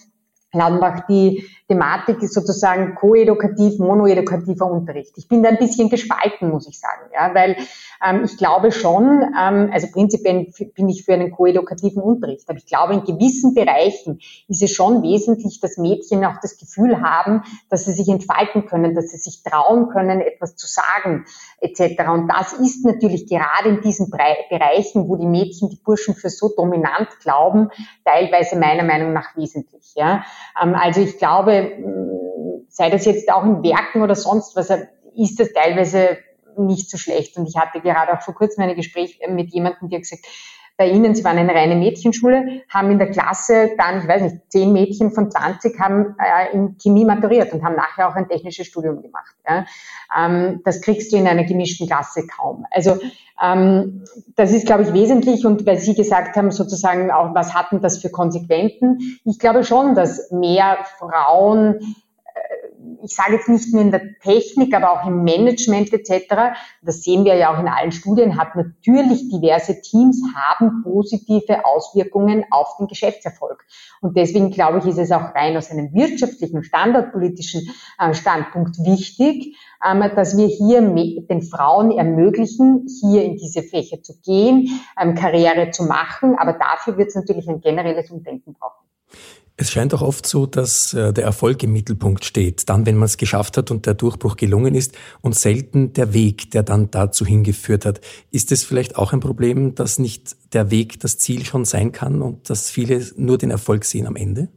Speaker 2: Ladenbach, die Thematik ist sozusagen koedukativ, monoedukativer Unterricht. Ich bin da ein bisschen gespalten, muss ich sagen, ja, weil ähm, ich glaube schon, ähm, also prinzipiell bin ich für einen koedukativen Unterricht, aber ich glaube, in gewissen Bereichen ist es schon wesentlich, dass Mädchen auch das Gefühl haben, dass sie sich entfalten können, dass sie sich trauen können, etwas zu sagen, etc. Und das ist natürlich gerade in diesen Bereichen, wo die Mädchen die Burschen für so dominant glauben, teilweise meiner Meinung nach wesentlich. Ja. Ähm, also ich glaube, sei das jetzt auch in Werken oder sonst was, ist das teilweise nicht so schlecht. Und ich hatte gerade auch vor kurzem ein Gespräch mit jemandem, der gesagt bei Ihnen, Sie waren eine reine Mädchenschule, haben in der Klasse dann, ich weiß nicht, zehn Mädchen von 20 haben äh, in Chemie maturiert und haben nachher auch ein technisches Studium gemacht. Ja. Ähm, das kriegst du in einer gemischten Klasse kaum. Also ähm, das ist, glaube ich, wesentlich. Und weil Sie gesagt haben, sozusagen auch, was hatten das für Konsequenzen? Ich glaube schon, dass mehr Frauen ich sage jetzt nicht nur in der Technik, aber auch im Management etc., das sehen wir ja auch in allen Studien, hat natürlich diverse Teams haben positive Auswirkungen auf den Geschäftserfolg. Und deswegen glaube ich, ist es auch rein aus einem wirtschaftlichen, standardpolitischen äh, Standpunkt wichtig, ähm, dass wir hier den Frauen ermöglichen, hier in diese Fächer zu gehen, ähm, Karriere zu machen. Aber dafür wird es natürlich ein generelles Umdenken brauchen.
Speaker 3: Es scheint auch oft so, dass äh, der Erfolg im Mittelpunkt steht, dann, wenn man es geschafft hat und der Durchbruch gelungen ist und selten der Weg, der dann dazu hingeführt hat. Ist es vielleicht auch ein Problem, dass nicht der Weg das Ziel schon sein kann und dass viele nur den Erfolg sehen am Ende?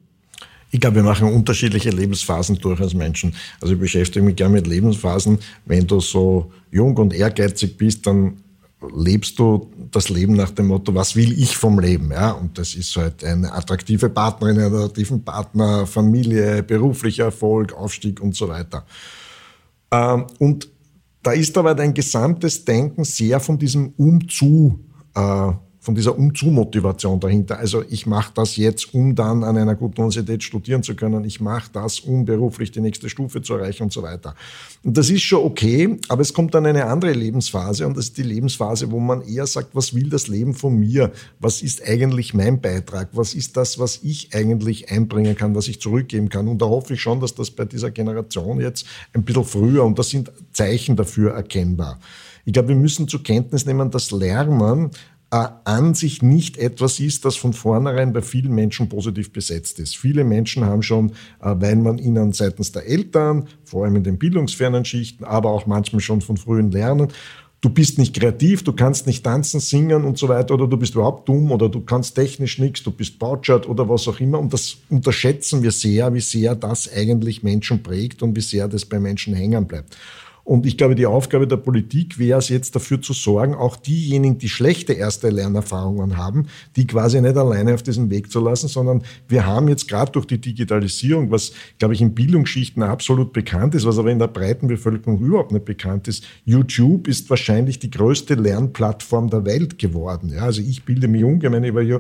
Speaker 1: Ich glaube, wir machen unterschiedliche Lebensphasen durch als Menschen. Also ich beschäftige mich gerne mit Lebensphasen. Wenn du so jung und ehrgeizig bist, dann lebst du das Leben nach dem Motto, was will ich vom Leben? Ja? Und das ist halt eine attraktive Partnerin, einen attraktiven Partner, Familie, beruflicher Erfolg, Aufstieg und so weiter. Ähm, und da ist aber dein gesamtes Denken sehr von diesem Umzu äh, von dieser Umzu-Motivation dahinter. Also ich mache das jetzt, um dann an einer guten Universität studieren zu können. Ich mache das, um beruflich die nächste Stufe zu erreichen und so weiter. Und das ist schon okay, aber es kommt dann eine andere Lebensphase und das ist die Lebensphase, wo man eher sagt, was will das Leben von mir? Was ist eigentlich mein Beitrag? Was ist das, was ich eigentlich einbringen kann, was ich zurückgeben kann? Und da hoffe ich schon, dass das bei dieser Generation jetzt ein bisschen früher, und das sind Zeichen dafür erkennbar. Ich glaube, wir müssen zur Kenntnis nehmen, dass Lernen an sich nicht etwas ist, das von vornherein bei vielen Menschen positiv besetzt ist. Viele Menschen haben schon, äh, weil man ihnen seitens der Eltern, vor allem in den bildungsfernen Schichten, aber auch manchmal schon von frühen Lernen, du bist nicht kreativ, du kannst nicht tanzen, singen und so weiter, oder du bist überhaupt dumm, oder du kannst technisch nichts, du bist bautschert oder was auch immer. Und das unterschätzen wir sehr, wie sehr das eigentlich Menschen prägt und wie sehr das bei Menschen hängen bleibt. Und ich glaube, die Aufgabe der Politik wäre es jetzt dafür zu sorgen, auch diejenigen, die schlechte erste Lernerfahrungen haben, die quasi nicht alleine auf diesen Weg zu lassen, sondern wir haben jetzt gerade durch die Digitalisierung, was, glaube ich, in Bildungsschichten absolut bekannt ist, was aber in der breiten Bevölkerung überhaupt nicht bekannt ist. YouTube ist wahrscheinlich die größte Lernplattform der Welt geworden. Ja, also ich bilde mich ungemein über äh,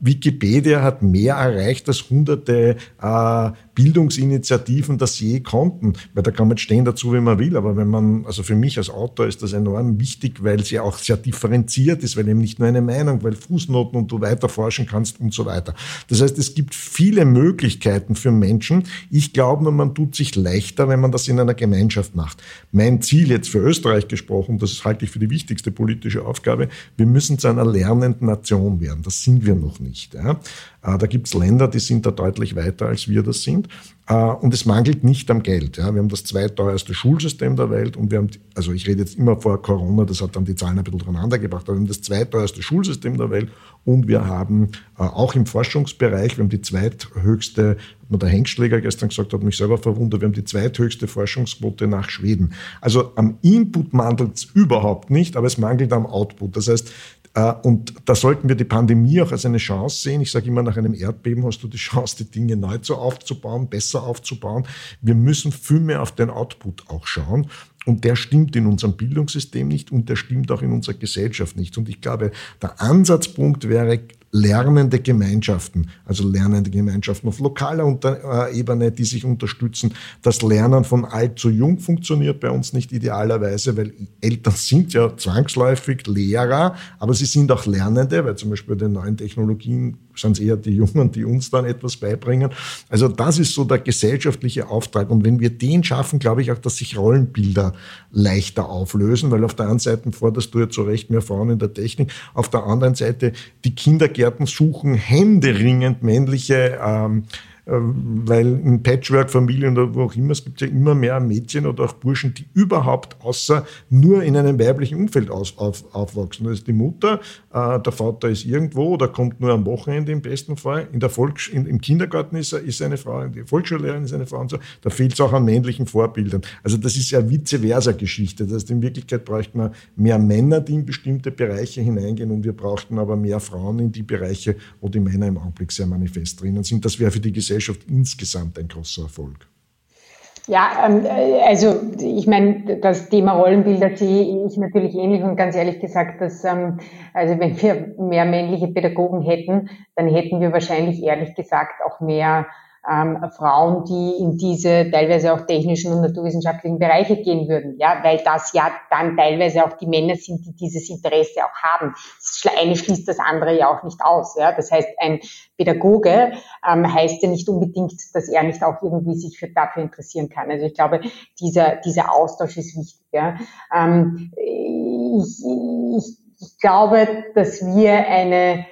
Speaker 1: Wikipedia hat mehr erreicht als hunderte äh, Bildungsinitiativen das je konnten. Weil da kann man stehen dazu, wie man will. Aber wenn man, also für mich als Autor ist das enorm wichtig, weil sie auch sehr differenziert ist, weil eben nicht nur eine Meinung, weil Fußnoten und du weiter forschen kannst und so weiter. Das heißt, es gibt viele Möglichkeiten für Menschen. Ich glaube nur, man tut sich leichter, wenn man das in einer Gemeinschaft macht. Mein Ziel jetzt für Österreich gesprochen, das halte ich für die wichtigste politische Aufgabe, wir müssen zu einer lernenden Nation werden. Das sind wir noch nicht. Ja. Äh, da gibt es Länder, die sind da deutlich weiter, als wir das sind. Äh, und es mangelt nicht am Geld. Wir haben das zweiteuerste Schulsystem der Welt und wir haben, also ich rede jetzt immer vor Corona, das hat dann die Zahlen ein bisschen durcheinander gebracht, aber wir haben das zweiteuerste Schulsystem der Welt und wir haben äh, auch im Forschungsbereich, wir haben die zweithöchste, hat der Hengstschläger gestern gesagt, hat mich selber verwundert, wir haben die zweithöchste Forschungsquote nach Schweden. Also am Input mangelt es überhaupt nicht, aber es mangelt am Output. Das heißt, und da sollten wir die Pandemie auch als eine Chance sehen. Ich sage immer, nach einem Erdbeben hast du die Chance, die Dinge neu zu aufzubauen, besser aufzubauen. Wir müssen viel mehr auf den Output auch schauen. Und der stimmt in unserem Bildungssystem nicht und der stimmt auch in unserer Gesellschaft nicht. Und ich glaube, der Ansatzpunkt wäre lernende Gemeinschaften, also lernende Gemeinschaften auf lokaler äh, Ebene, die sich unterstützen. Das Lernen von alt zu jung funktioniert bei uns nicht idealerweise, weil Eltern sind ja zwangsläufig Lehrer, aber sie sind auch Lernende, weil zum Beispiel bei den neuen Technologien sind es eher die Jungen, die uns dann etwas beibringen. Also das ist so der gesellschaftliche Auftrag. Und wenn wir den schaffen, glaube ich auch, dass sich Rollenbilder leichter auflösen, weil auf der einen Seite forderst du ja zu Recht mehr Frauen in der Technik, auf der anderen Seite die Kindergärten suchen händeringend männliche ähm, ähm, weil in Patchwork-Familien oder wo auch immer, es gibt ja immer mehr Mädchen oder auch Burschen, die überhaupt außer nur in einem weiblichen Umfeld auf, auf, aufwachsen. Da ist die Mutter, äh, der Vater ist irgendwo oder kommt nur am Wochenende im besten Fall. In der Volks in, Im Kindergarten ist, er, ist eine Frau, die Volksschullehrerin ist eine Frau und so. Da fehlt es auch an männlichen Vorbildern. Also das ist ja vice versa Geschichte. Das heißt, in Wirklichkeit bräuchten wir mehr Männer, die in bestimmte Bereiche hineingehen und wir brauchten aber mehr Frauen in die Bereiche, wo die Männer im Augenblick sehr manifest drinnen sind. Das wäre für die Gesellschaft insgesamt ein großer Erfolg.
Speaker 2: Ja, ähm, also ich meine, das Thema Rollenbilder sehe ich natürlich ähnlich und ganz ehrlich gesagt, dass ähm, also wenn wir mehr männliche Pädagogen hätten, dann hätten wir wahrscheinlich ehrlich gesagt auch mehr ähm, Frauen, die in diese teilweise auch technischen und naturwissenschaftlichen Bereiche gehen würden, ja, weil das ja dann teilweise auch die Männer sind, die dieses Interesse auch haben. Das eine schließt das andere ja auch nicht aus, ja. Das heißt, ein Pädagoge ähm, heißt ja nicht unbedingt, dass er nicht auch irgendwie sich für, dafür interessieren kann. Also ich glaube, dieser dieser Austausch ist wichtig. Ja. Ähm, ich, ich, ich glaube, dass wir eine,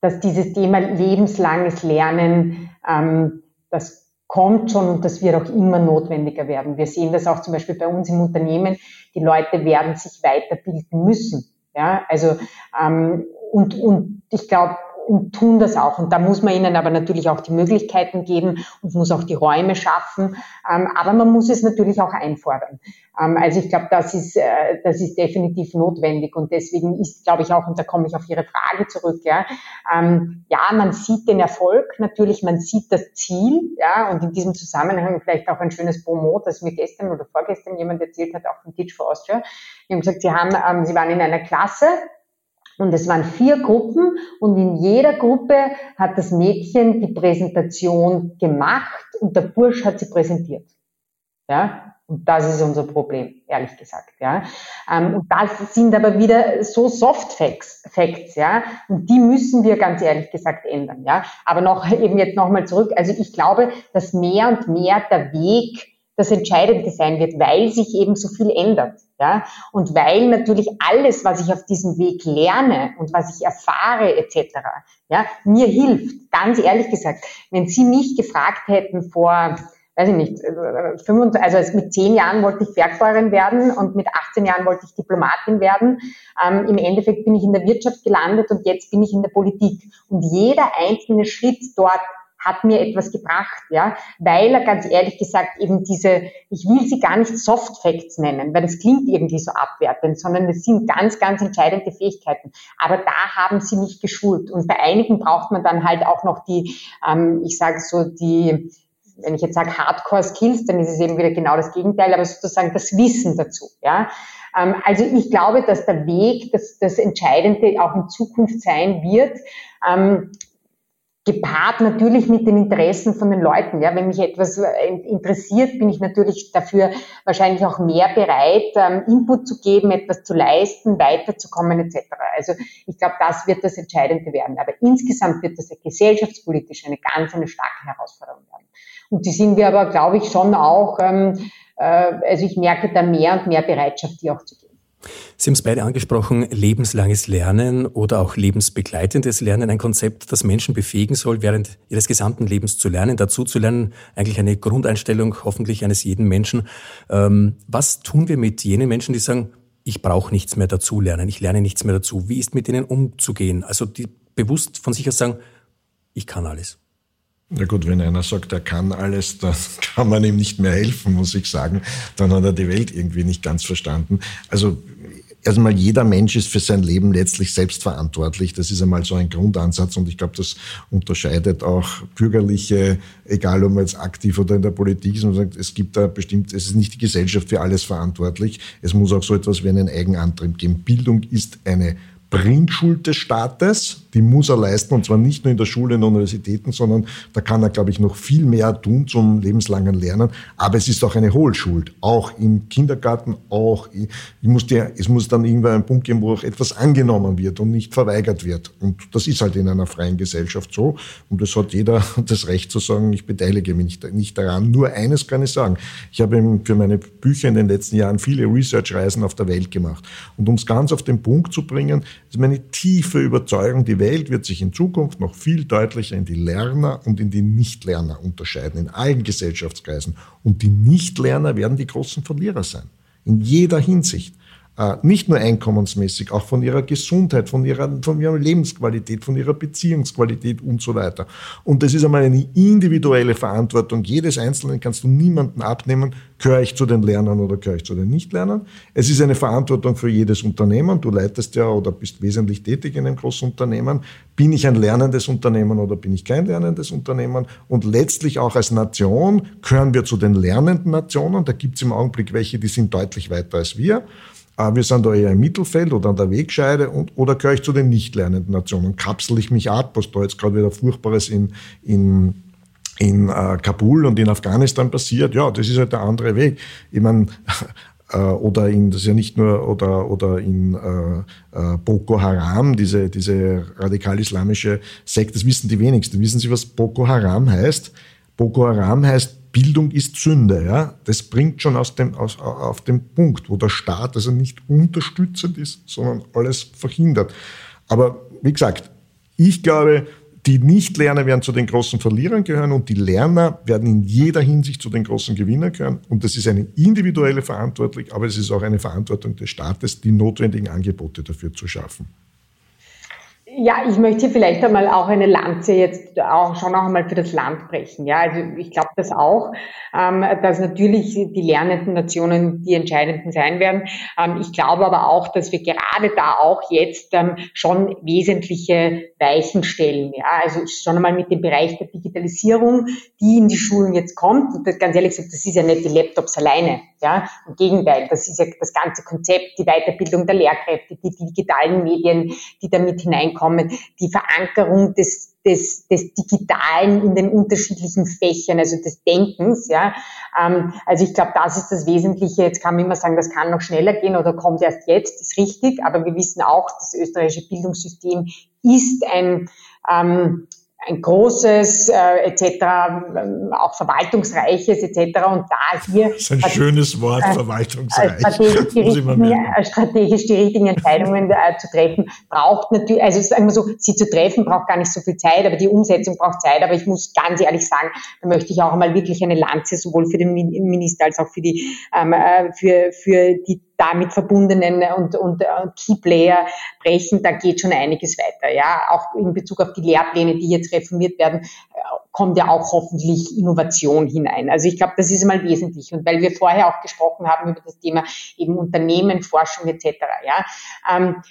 Speaker 2: dass dieses Thema lebenslanges Lernen ähm, das kommt schon und das wird auch immer notwendiger werden. Wir sehen das auch zum Beispiel bei uns im Unternehmen. Die Leute werden sich weiterbilden müssen. Ja, also ähm, und, und ich glaube, und tun das auch. Und da muss man ihnen aber natürlich auch die Möglichkeiten geben und muss auch die Räume schaffen. Ähm, aber man muss es natürlich auch einfordern. Ähm, also ich glaube, das ist, äh, das ist definitiv notwendig. Und deswegen ist, glaube ich auch, und da komme ich auf Ihre Frage zurück, ja, ähm, ja, man sieht den Erfolg natürlich, man sieht das Ziel, ja, und in diesem Zusammenhang vielleicht auch ein schönes Promo, das mir gestern oder vorgestern jemand erzählt hat, auch von Teach for Austria. Die haben gesagt, sie haben, sie waren in einer Klasse, und es waren vier Gruppen und in jeder Gruppe hat das Mädchen die Präsentation gemacht und der Bursch hat sie präsentiert. Ja, und das ist unser Problem, ehrlich gesagt. Ja, ähm, und das sind aber wieder so Soft Facts, Facts, ja, und die müssen wir ganz ehrlich gesagt ändern. Ja, aber noch eben jetzt nochmal zurück. Also ich glaube, dass mehr und mehr der Weg das Entscheidende sein wird, weil sich eben so viel ändert. Ja? Und weil natürlich alles, was ich auf diesem Weg lerne und was ich erfahre etc., ja, mir hilft. Ganz ehrlich gesagt, wenn Sie mich gefragt hätten vor weiß ich nicht, 25, äh, also mit zehn Jahren wollte ich Bergbäuerin werden und mit 18 Jahren wollte ich Diplomatin werden. Ähm, Im Endeffekt bin ich in der Wirtschaft gelandet und jetzt bin ich in der Politik. Und jeder einzelne Schritt dort hat mir etwas gebracht, ja, weil er ganz ehrlich gesagt eben diese, ich will sie gar nicht Soft Facts nennen, weil das klingt irgendwie so abwertend, sondern es sind ganz, ganz entscheidende Fähigkeiten. Aber da haben sie nicht geschult. Und bei einigen braucht man dann halt auch noch die, ähm, ich sage so, die, wenn ich jetzt sage Hardcore Skills, dann ist es eben wieder genau das Gegenteil, aber sozusagen das Wissen dazu, ja. Ähm, also ich glaube, dass der Weg das, das Entscheidende auch in Zukunft sein wird. Gepaart natürlich mit den Interessen von den Leuten. Ja, wenn mich etwas äh, interessiert, bin ich natürlich dafür wahrscheinlich auch mehr bereit, ähm, Input zu geben, etwas zu leisten, weiterzukommen etc. Also ich glaube, das wird das Entscheidende werden. Aber insgesamt wird das gesellschaftspolitisch eine ganz eine starke Herausforderung werden. Und die sind wir aber, glaube ich, schon auch. Ähm, äh, also ich merke da mehr und mehr Bereitschaft, die auch zu geben.
Speaker 3: Sie haben es beide angesprochen, lebenslanges Lernen oder auch lebensbegleitendes Lernen, ein Konzept, das Menschen befähigen soll, während ihres gesamten Lebens zu lernen, dazu zu lernen, eigentlich eine Grundeinstellung hoffentlich eines jeden Menschen. Ähm, was tun wir mit jenen Menschen, die sagen, ich brauche nichts mehr dazu lernen, ich lerne nichts mehr dazu? Wie ist mit ihnen umzugehen? Also die bewusst von sich aus sagen, ich kann alles.
Speaker 1: Na gut, wenn einer sagt, er kann alles, dann kann man ihm nicht mehr helfen, muss ich sagen. Dann hat er die Welt irgendwie nicht ganz verstanden. Also erstmal jeder Mensch ist für sein Leben letztlich selbst verantwortlich. Das ist einmal so ein Grundansatz und ich glaube, das unterscheidet auch bürgerliche, egal ob man jetzt aktiv oder in der Politik ist, man sagt, es gibt da bestimmt, es ist nicht die Gesellschaft für alles verantwortlich. Es muss auch so etwas wie einen Eigenantrieb geben. Bildung ist eine Bringschuld des Staates, die muss er leisten, und zwar nicht nur in der Schule, in den Universitäten, sondern da kann er, glaube ich, noch viel mehr tun zum lebenslangen Lernen. Aber es ist auch eine Hohlschuld, auch im Kindergarten, auch, ich muss dir, es muss dann irgendwann einen Punkt geben, wo auch etwas angenommen wird und nicht verweigert wird. Und das ist halt in einer freien Gesellschaft so. Und es hat jeder das Recht zu sagen, ich beteilige mich nicht daran. Nur eines kann ich sagen. Ich habe für meine Bücher in den letzten Jahren viele Research-Reisen auf der Welt gemacht. Und um es ganz auf den Punkt zu bringen, ist meine tiefe Überzeugung, die Welt wird sich in Zukunft noch viel deutlicher in die Lerner und in die Nichtlerner unterscheiden, in allen Gesellschaftskreisen. Und die Nichtlerner werden die großen Verlierer sein. In jeder Hinsicht. Äh, nicht nur einkommensmäßig, auch von ihrer Gesundheit, von ihrer, von ihrer Lebensqualität, von ihrer Beziehungsqualität und so weiter. Und das ist einmal eine individuelle Verantwortung. Jedes Einzelnen kannst du niemanden abnehmen, gehöre ich zu den Lernern oder gehöre ich zu den Nichtlernern. Es ist eine Verantwortung für jedes Unternehmen. Du leitest ja oder bist wesentlich tätig in einem großen Unternehmen. Bin ich ein lernendes Unternehmen oder bin ich kein lernendes Unternehmen? Und letztlich auch als Nation gehören wir zu den lernenden Nationen. Da gibt es im Augenblick welche, die sind deutlich weiter als wir. Ah, wir sind da eher im Mittelfeld oder an der Wegscheide und, oder gehöre ich zu den nicht lernenden Nationen? Kapsel ich mich ab, was da jetzt gerade wieder Furchtbares in, in, in äh, Kabul und in Afghanistan passiert? Ja, das ist halt der andere Weg. Ich meine, äh, oder in, das ist ja nicht nur, oder, oder in äh, äh, Boko Haram, diese, diese radikal-islamische Sekte, das wissen die wenigsten. Wissen Sie, was Boko Haram heißt? Boko Haram heißt Bildung ist Sünde. Ja? Das bringt schon aus dem, aus, auf den Punkt, wo der Staat also nicht unterstützend ist, sondern alles verhindert. Aber wie gesagt, ich glaube, die Nichtlerner werden zu den großen Verlierern gehören und die Lerner werden in jeder Hinsicht zu den großen Gewinnern gehören. Und das ist eine individuelle Verantwortung, aber es ist auch eine Verantwortung des Staates, die notwendigen Angebote dafür zu schaffen.
Speaker 2: Ja, ich möchte vielleicht einmal auch eine Lanze jetzt auch schon noch einmal für das Land brechen. Ja, also ich glaube das auch, ähm, dass natürlich die lernenden Nationen die entscheidenden sein werden. Ähm, ich glaube aber auch, dass wir gerade da auch jetzt ähm, schon wesentliche Weichen stellen. Ja, also schon einmal mit dem Bereich der Digitalisierung, die in die Schulen jetzt kommt. Und ganz ehrlich gesagt, das ist ja nicht die Laptops alleine. Ja, im Gegenteil, das ist ja das ganze Konzept, die Weiterbildung der Lehrkräfte, die digitalen Medien, die damit hineinkommen kommen, die Verankerung des, des, des Digitalen in den unterschiedlichen Fächern, also des Denkens. Ja. Ähm, also ich glaube, das ist das Wesentliche. Jetzt kann man immer sagen, das kann noch schneller gehen oder kommt erst jetzt, ist richtig. Aber wir wissen auch, das österreichische Bildungssystem ist ein ähm, ein großes äh, etc., ähm, auch verwaltungsreiches etc. Und da hier...
Speaker 1: Das ist ein schönes Wort, äh, verwaltungsreich.
Speaker 2: Strategisch die, richtigen, strategisch die richtigen Entscheidungen äh, zu treffen, braucht natürlich, also sagen wir so, sie zu treffen braucht gar nicht so viel Zeit, aber die Umsetzung braucht Zeit. Aber ich muss ganz ehrlich sagen, da möchte ich auch einmal wirklich eine Lanze sowohl für den Minister als auch für die, ähm, äh, für, für die damit verbundenen und, und, und Key Player brechen, da geht schon einiges weiter. Ja, auch in Bezug auf die Lehrpläne, die jetzt reformiert werden, kommt ja auch hoffentlich Innovation hinein. Also ich glaube, das ist einmal wesentlich. Und weil wir vorher auch gesprochen haben über das Thema eben Unternehmen, Forschung etc. Ja, ähm,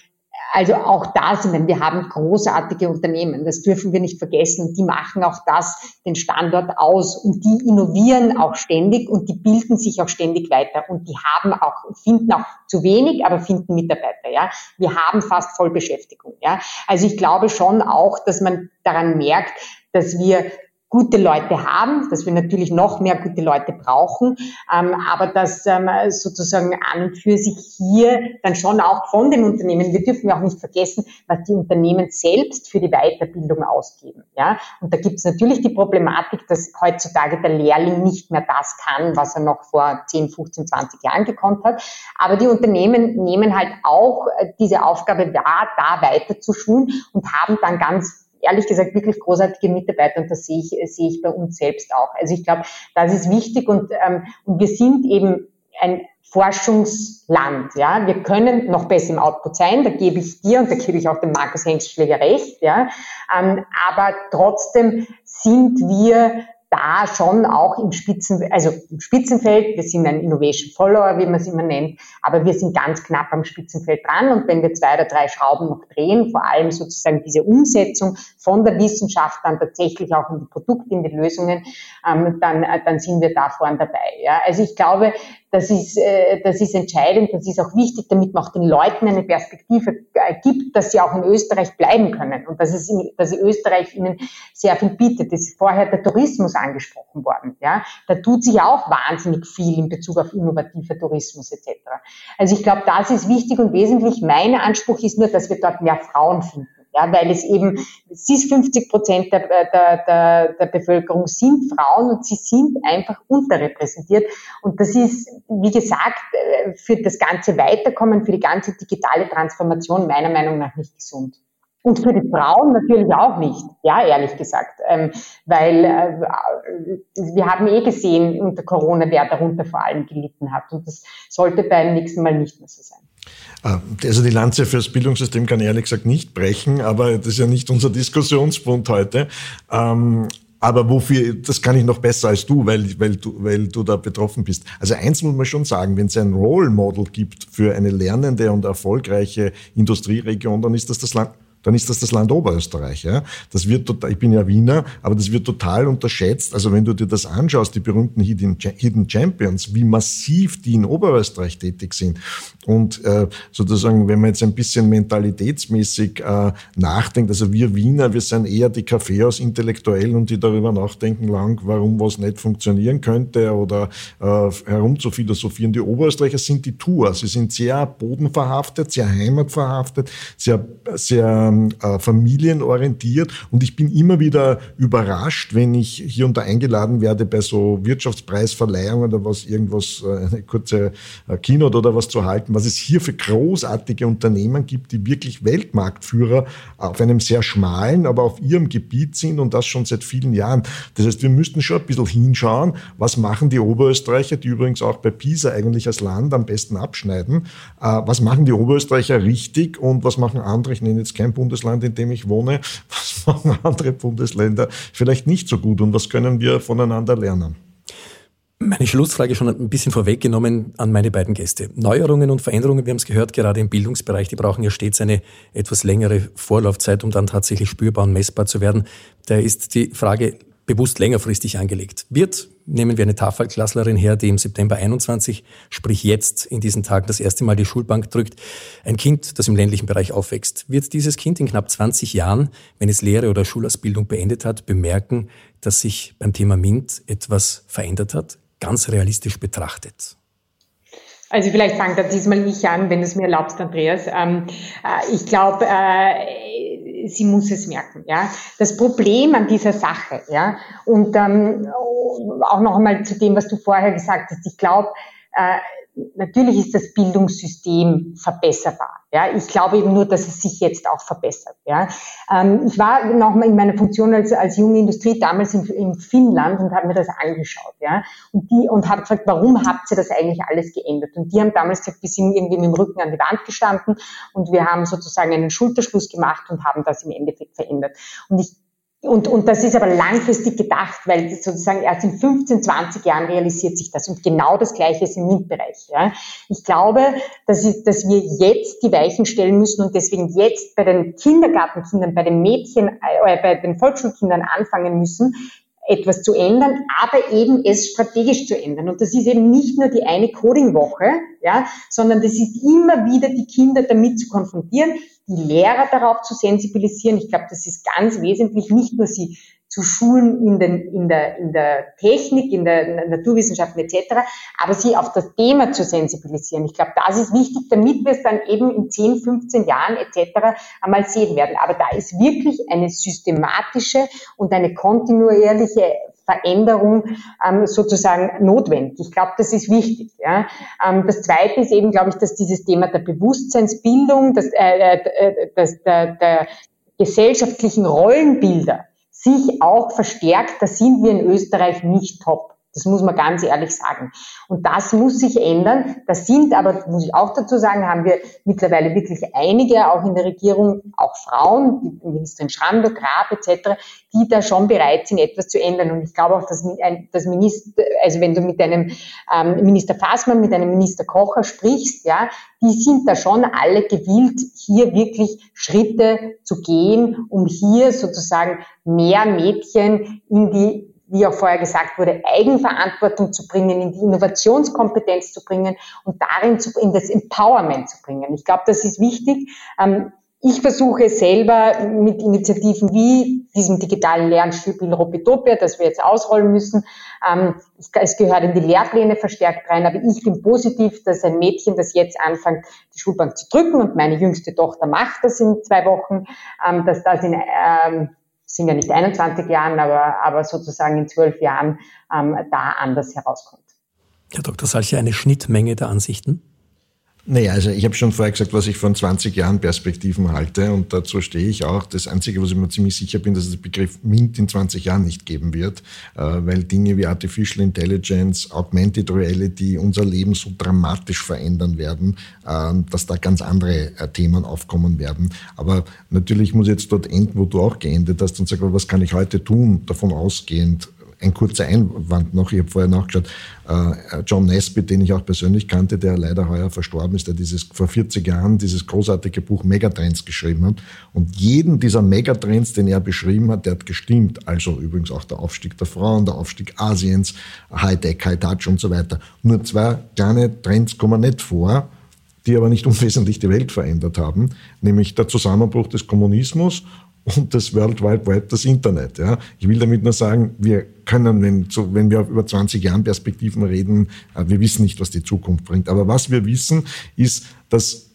Speaker 2: also auch da sind wir haben großartige Unternehmen, das dürfen wir nicht vergessen. Die machen auch das, den Standort aus und die innovieren auch ständig und die bilden sich auch ständig weiter und die haben auch, finden auch zu wenig, aber finden Mitarbeiter, ja. Wir haben fast Vollbeschäftigung, ja. Also ich glaube schon auch, dass man daran merkt, dass wir gute Leute haben, dass wir natürlich noch mehr gute Leute brauchen, ähm, aber dass ähm, sozusagen an und für sich hier dann schon auch von den Unternehmen, wir dürfen ja auch nicht vergessen, was die Unternehmen selbst für die Weiterbildung ausgeben. Ja? Und da gibt es natürlich die Problematik, dass heutzutage der Lehrling nicht mehr das kann, was er noch vor 10, 15, 20 Jahren gekonnt hat. Aber die Unternehmen nehmen halt auch äh, diese Aufgabe wahr, da weiter zu schulen und haben dann ganz ehrlich gesagt wirklich großartige Mitarbeiter und das sehe ich, sehe ich bei uns selbst auch. Also ich glaube, das ist wichtig und, ähm, und wir sind eben ein Forschungsland. Ja, wir können noch besser im Output sein. Da gebe ich dir und da gebe ich auch dem Markus Hengstschläger recht. Ja, ähm, aber trotzdem sind wir da schon auch im Spitzen, also im Spitzenfeld, wir sind ein Innovation Follower, wie man es immer nennt, aber wir sind ganz knapp am Spitzenfeld dran und wenn wir zwei oder drei Schrauben noch drehen, vor allem sozusagen diese Umsetzung von der Wissenschaft dann tatsächlich auch in die Produkte, in die Lösungen, ähm, dann, äh, dann sind wir da vorne dabei. Ja. Also ich glaube, das ist, äh, das ist entscheidend, das ist auch wichtig, damit man auch den Leuten eine Perspektive äh, gibt, dass sie auch in Österreich bleiben können und dass, es dass Österreich ihnen sehr viel bietet. Das ist vorher der Tourismus angesprochen worden. Ja? Da tut sich auch wahnsinnig viel in Bezug auf innovativer Tourismus etc. Also ich glaube, das ist wichtig und wesentlich. Mein Anspruch ist nur, dass wir dort mehr Frauen finden ja, weil es eben, es ist 50 Prozent der, der, der, der Bevölkerung sind Frauen und sie sind einfach unterrepräsentiert. Und das ist, wie gesagt, äh, für das ganze Weiterkommen, für die ganze digitale Transformation meiner Meinung nach nicht gesund. Und für die Frauen natürlich auch nicht, ja, ehrlich gesagt. Ähm, weil äh, wir haben eh gesehen unter Corona, wer darunter vor allem gelitten hat. Und das sollte beim nächsten Mal nicht mehr so sein.
Speaker 1: Ah, also die Lanze fürs Bildungssystem kann ich ehrlich gesagt nicht brechen, aber das ist ja nicht unser Diskussionspunkt heute. Ähm, aber wofür, das kann ich noch besser als du, weil, weil, du, weil du da betroffen bist. Also eins muss man schon sagen, wenn es ein Role Model gibt für eine lernende und erfolgreiche Industrieregion, dann ist das das Land dann ist das das Land Oberösterreich. Ja? Das wird total, ich bin ja Wiener, aber das wird total unterschätzt. Also wenn du dir das anschaust, die berühmten Hidden Champions, wie massiv die in Oberösterreich tätig sind. Und äh, sozusagen, wenn man jetzt ein bisschen mentalitätsmäßig äh, nachdenkt, also wir Wiener, wir sind eher die Kaffeehaus Intellektuellen und die darüber nachdenken lang, warum was nicht funktionieren könnte oder äh, herum. Die Oberösterreicher sind die Tour. Sie sind sehr bodenverhaftet, sehr heimatverhaftet, sehr, sehr äh, familienorientiert. Und ich bin immer wieder überrascht, wenn ich hier und da eingeladen werde bei so Wirtschaftspreisverleihungen oder was, irgendwas, äh, eine kurze äh, Keynote oder was zu halten, was es hier für großartige Unternehmen gibt, die wirklich Weltmarktführer auf einem sehr schmalen, aber auf ihrem Gebiet sind und das schon seit vielen Jahren. Das heißt, wir müssten schon ein bisschen hinschauen, was machen die Oberösterreicher, die übrigens auch bei PISA eigentlich als Land am besten abschneiden, was machen die Oberösterreicher richtig und was machen andere, ich nenne jetzt kein Bundesland, in dem ich wohne, was machen andere Bundesländer vielleicht nicht so gut und was können wir voneinander lernen?
Speaker 3: Meine Schlussfrage schon ein bisschen vorweggenommen an meine beiden Gäste. Neuerungen und Veränderungen, wir haben es gehört, gerade im Bildungsbereich, die brauchen ja stets eine etwas längere Vorlaufzeit, um dann tatsächlich spürbar und messbar zu werden. Da ist die Frage, bewusst längerfristig angelegt wird. Nehmen wir eine Tafelklasslerin her, die im September 21, sprich jetzt in diesen Tagen das erste Mal die Schulbank drückt. Ein Kind, das im ländlichen Bereich aufwächst. Wird dieses Kind in knapp 20 Jahren, wenn es Lehre oder Schulausbildung beendet hat, bemerken, dass sich beim Thema MINT etwas verändert hat? Ganz realistisch betrachtet.
Speaker 2: Also vielleicht fange da diesmal ich an, wenn du es mir erlaubst, Andreas. Ähm, äh, ich glaube, äh, sie muss es merken. Ja, das Problem an dieser Sache, ja, und ähm, auch noch einmal zu dem, was du vorher gesagt hast. Ich glaube, äh, natürlich ist das Bildungssystem verbesserbar. Ja, ich glaube eben nur, dass es sich jetzt auch verbessert. Ja, ähm, ich war noch mal in meiner Funktion als, als junge Industrie damals in, in Finnland und habe mir das angeschaut. Ja, und die und habe gefragt, warum habt ihr das eigentlich alles geändert? Und die haben damals gesagt, wir sind irgendwie mit dem Rücken an die Wand gestanden und wir haben sozusagen einen Schulterschluss gemacht und haben das im Endeffekt verändert. Und ich und, und das ist aber langfristig gedacht, weil sozusagen erst in 15, 20 Jahren realisiert sich das. Und genau das Gleiche ist im MINT-Bereich. Ja. Ich glaube, dass, ist, dass wir jetzt die Weichen stellen müssen und deswegen jetzt bei den Kindergartenkindern, bei den Mädchen, äh, bei den Volksschulkindern anfangen müssen, etwas zu ändern, aber eben es strategisch zu ändern. Und das ist eben nicht nur die eine Coding-Woche, ja, sondern das ist immer wieder die Kinder damit zu konfrontieren, die Lehrer darauf zu sensibilisieren. Ich glaube, das ist ganz wesentlich, nicht nur sie zu schulen in, den, in, der, in der Technik, in der Naturwissenschaften etc., aber sie auf das Thema zu sensibilisieren. Ich glaube, das ist wichtig, damit wir es dann eben in 10, 15 Jahren etc. einmal sehen werden. Aber da ist wirklich eine systematische und eine kontinuierliche Veränderung ähm, sozusagen notwendig. Ich glaube, das ist wichtig. Ja. Ähm, das Zweite ist eben, glaube ich, dass dieses Thema der Bewusstseinsbildung, das, äh, äh, das, der, der gesellschaftlichen Rollenbilder sich auch verstärkt. Da sind wir in Österreich nicht top. Das muss man ganz ehrlich sagen. Und das muss sich ändern. Das sind aber, muss ich auch dazu sagen, haben wir mittlerweile wirklich einige, auch in der Regierung, auch Frauen, die Ministerin Schrander, Grab etc., die da schon bereit sind, etwas zu ändern. Und ich glaube auch, dass das Minister, also wenn du mit einem ähm, Minister Fassmann, mit einem Minister Kocher sprichst, ja, die sind da schon alle gewillt, hier wirklich Schritte zu gehen, um hier sozusagen mehr Mädchen in die wie auch vorher gesagt wurde, Eigenverantwortung zu bringen, in die Innovationskompetenz zu bringen und darin zu, in das Empowerment zu bringen. Ich glaube, das ist wichtig. Ähm, ich versuche selber mit Initiativen wie diesem digitalen Lernspiel Robitopia, das wir jetzt ausrollen müssen, ähm, es gehört in die Lehrpläne verstärkt rein, aber ich bin positiv, dass ein Mädchen, das jetzt anfängt, die Schulbank zu drücken und meine jüngste Tochter macht das in zwei Wochen, ähm, dass das in sind ja nicht 21 Jahren, aber, aber sozusagen in zwölf Jahren ähm, da anders herauskommt.
Speaker 3: Herr Dr. Salcher, eine Schnittmenge der Ansichten?
Speaker 1: Naja, also ich habe schon vorher gesagt, was ich von 20 Jahren Perspektiven halte und dazu stehe ich auch. Das Einzige, was ich mir ziemlich sicher bin, dass es den Begriff MINT in 20 Jahren nicht geben wird, äh, weil Dinge wie Artificial Intelligence, Augmented Reality unser Leben so dramatisch verändern werden, äh, dass da ganz andere äh, Themen aufkommen werden. Aber natürlich muss ich jetzt dort enden, wo du auch geendet hast und sagen, was kann ich heute tun, davon ausgehend, ein kurzer Einwand noch, ich habe vorher nachgeschaut, äh, John Nesbitt, den ich auch persönlich kannte, der leider heuer verstorben ist, der dieses vor 40 Jahren dieses großartige Buch Megatrends geschrieben hat. Und jeden dieser Megatrends, den er beschrieben hat, der hat gestimmt. Also übrigens auch der Aufstieg der Frauen, der Aufstieg Asiens, Hightech, High-Touch und so weiter. Nur zwei kleine Trends kommen nicht vor, die aber nicht unwesentlich die Welt verändert haben, nämlich der Zusammenbruch des Kommunismus und das World Wide Web, das Internet. Ja. Ich will damit nur sagen, wir können, wenn, so, wenn wir über 20 Jahren Perspektiven reden, äh, wir wissen nicht, was die Zukunft bringt. Aber was wir wissen, ist, dass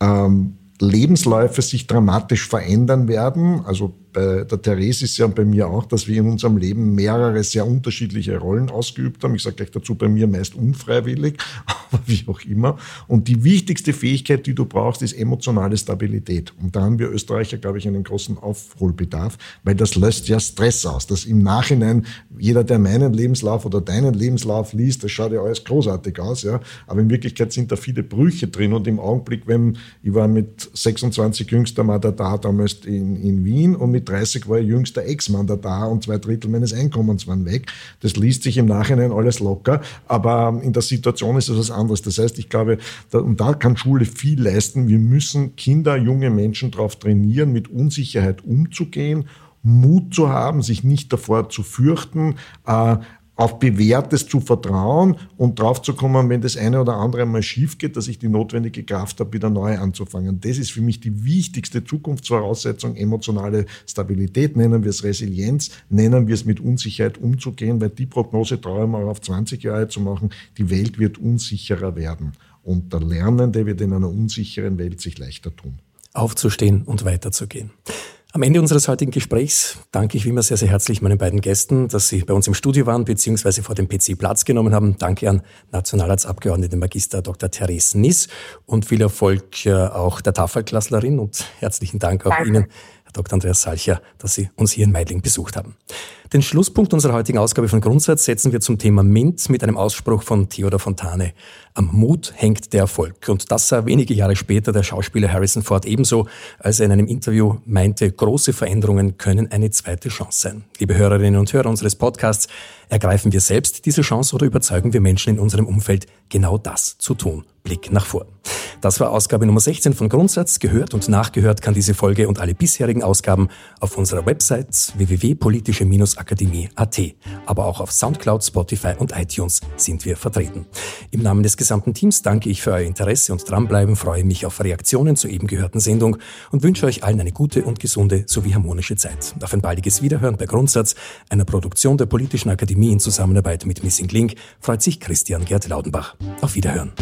Speaker 1: ähm, Lebensläufe sich dramatisch verändern werden. Also bei der Therese ist ja und bei mir auch, dass wir in unserem Leben mehrere sehr unterschiedliche Rollen ausgeübt haben. Ich sage gleich dazu, bei mir meist unfreiwillig, aber wie auch immer. Und die wichtigste Fähigkeit, die du brauchst, ist emotionale Stabilität. Und da haben wir Österreicher, glaube ich, einen großen Aufholbedarf, weil das löst ja Stress aus. Dass im Nachhinein jeder, der meinen Lebenslauf oder deinen Lebenslauf liest, das schaut ja alles großartig aus, ja. Aber in Wirklichkeit sind da viele Brüche drin und im Augenblick, wenn ich war mit 26 jüngster mal da damals in, in Wien und mit 30 war jüngster Ex-Mann da und zwei Drittel meines Einkommens waren weg. Das liest sich im Nachhinein alles locker, aber in der Situation ist es was anderes. Das heißt, ich glaube, da, und da kann Schule viel leisten. Wir müssen Kinder, junge Menschen darauf trainieren, mit Unsicherheit umzugehen Mut zu haben, sich nicht davor zu fürchten, äh, auf Bewährtes zu vertrauen und drauf zu kommen, wenn das eine oder andere mal schief geht, dass ich die notwendige Kraft habe, wieder neu anzufangen. Das ist für mich die wichtigste Zukunftsvoraussetzung, emotionale Stabilität, nennen wir es Resilienz, nennen wir es mit Unsicherheit umzugehen, weil die Prognose traue ich mal auf 20 Jahre zu machen, die Welt wird unsicherer werden. Und der Lernende wird in einer unsicheren Welt sich leichter tun.
Speaker 3: Aufzustehen und weiterzugehen. Am Ende unseres heutigen Gesprächs danke ich wie immer sehr, sehr herzlich meinen beiden Gästen, dass sie bei uns im Studio waren bzw. vor dem PC Platz genommen haben. Danke an Nationalratsabgeordnete Magister Dr. Therese Niss und viel Erfolg äh, auch der Tafelklasslerin und herzlichen Dank auch danke. Ihnen, Herr Dr. Andreas Salcher, dass Sie uns hier in Meidling besucht haben. Den Schlusspunkt unserer heutigen Ausgabe von Grundsatz setzen wir zum Thema MINT mit einem Ausspruch von Theodor Fontane. Am Mut hängt der Erfolg. Und das sah wenige Jahre später der Schauspieler Harrison Ford ebenso, als er in einem Interview meinte, große Veränderungen können eine zweite Chance sein. Liebe Hörerinnen und Hörer unseres Podcasts, ergreifen wir selbst diese Chance oder überzeugen wir Menschen in unserem Umfeld, genau das zu tun? Blick nach vor. Das war Ausgabe Nummer 16 von Grundsatz. Gehört und nachgehört kann diese Folge und alle bisherigen Ausgaben auf unserer Website www.politische-akademie.at. Aber auch auf Soundcloud, Spotify und iTunes sind wir vertreten. Im Namen des gesamten Teams danke ich für euer Interesse und dranbleiben, freue mich auf Reaktionen zur eben gehörten Sendung und wünsche euch allen eine gute und gesunde sowie harmonische Zeit. Auf ein baldiges Wiederhören bei Grundsatz, einer Produktion der Politischen Akademie in Zusammenarbeit mit Missing Link, freut sich Christian Gerd Laudenbach. Auf Wiederhören.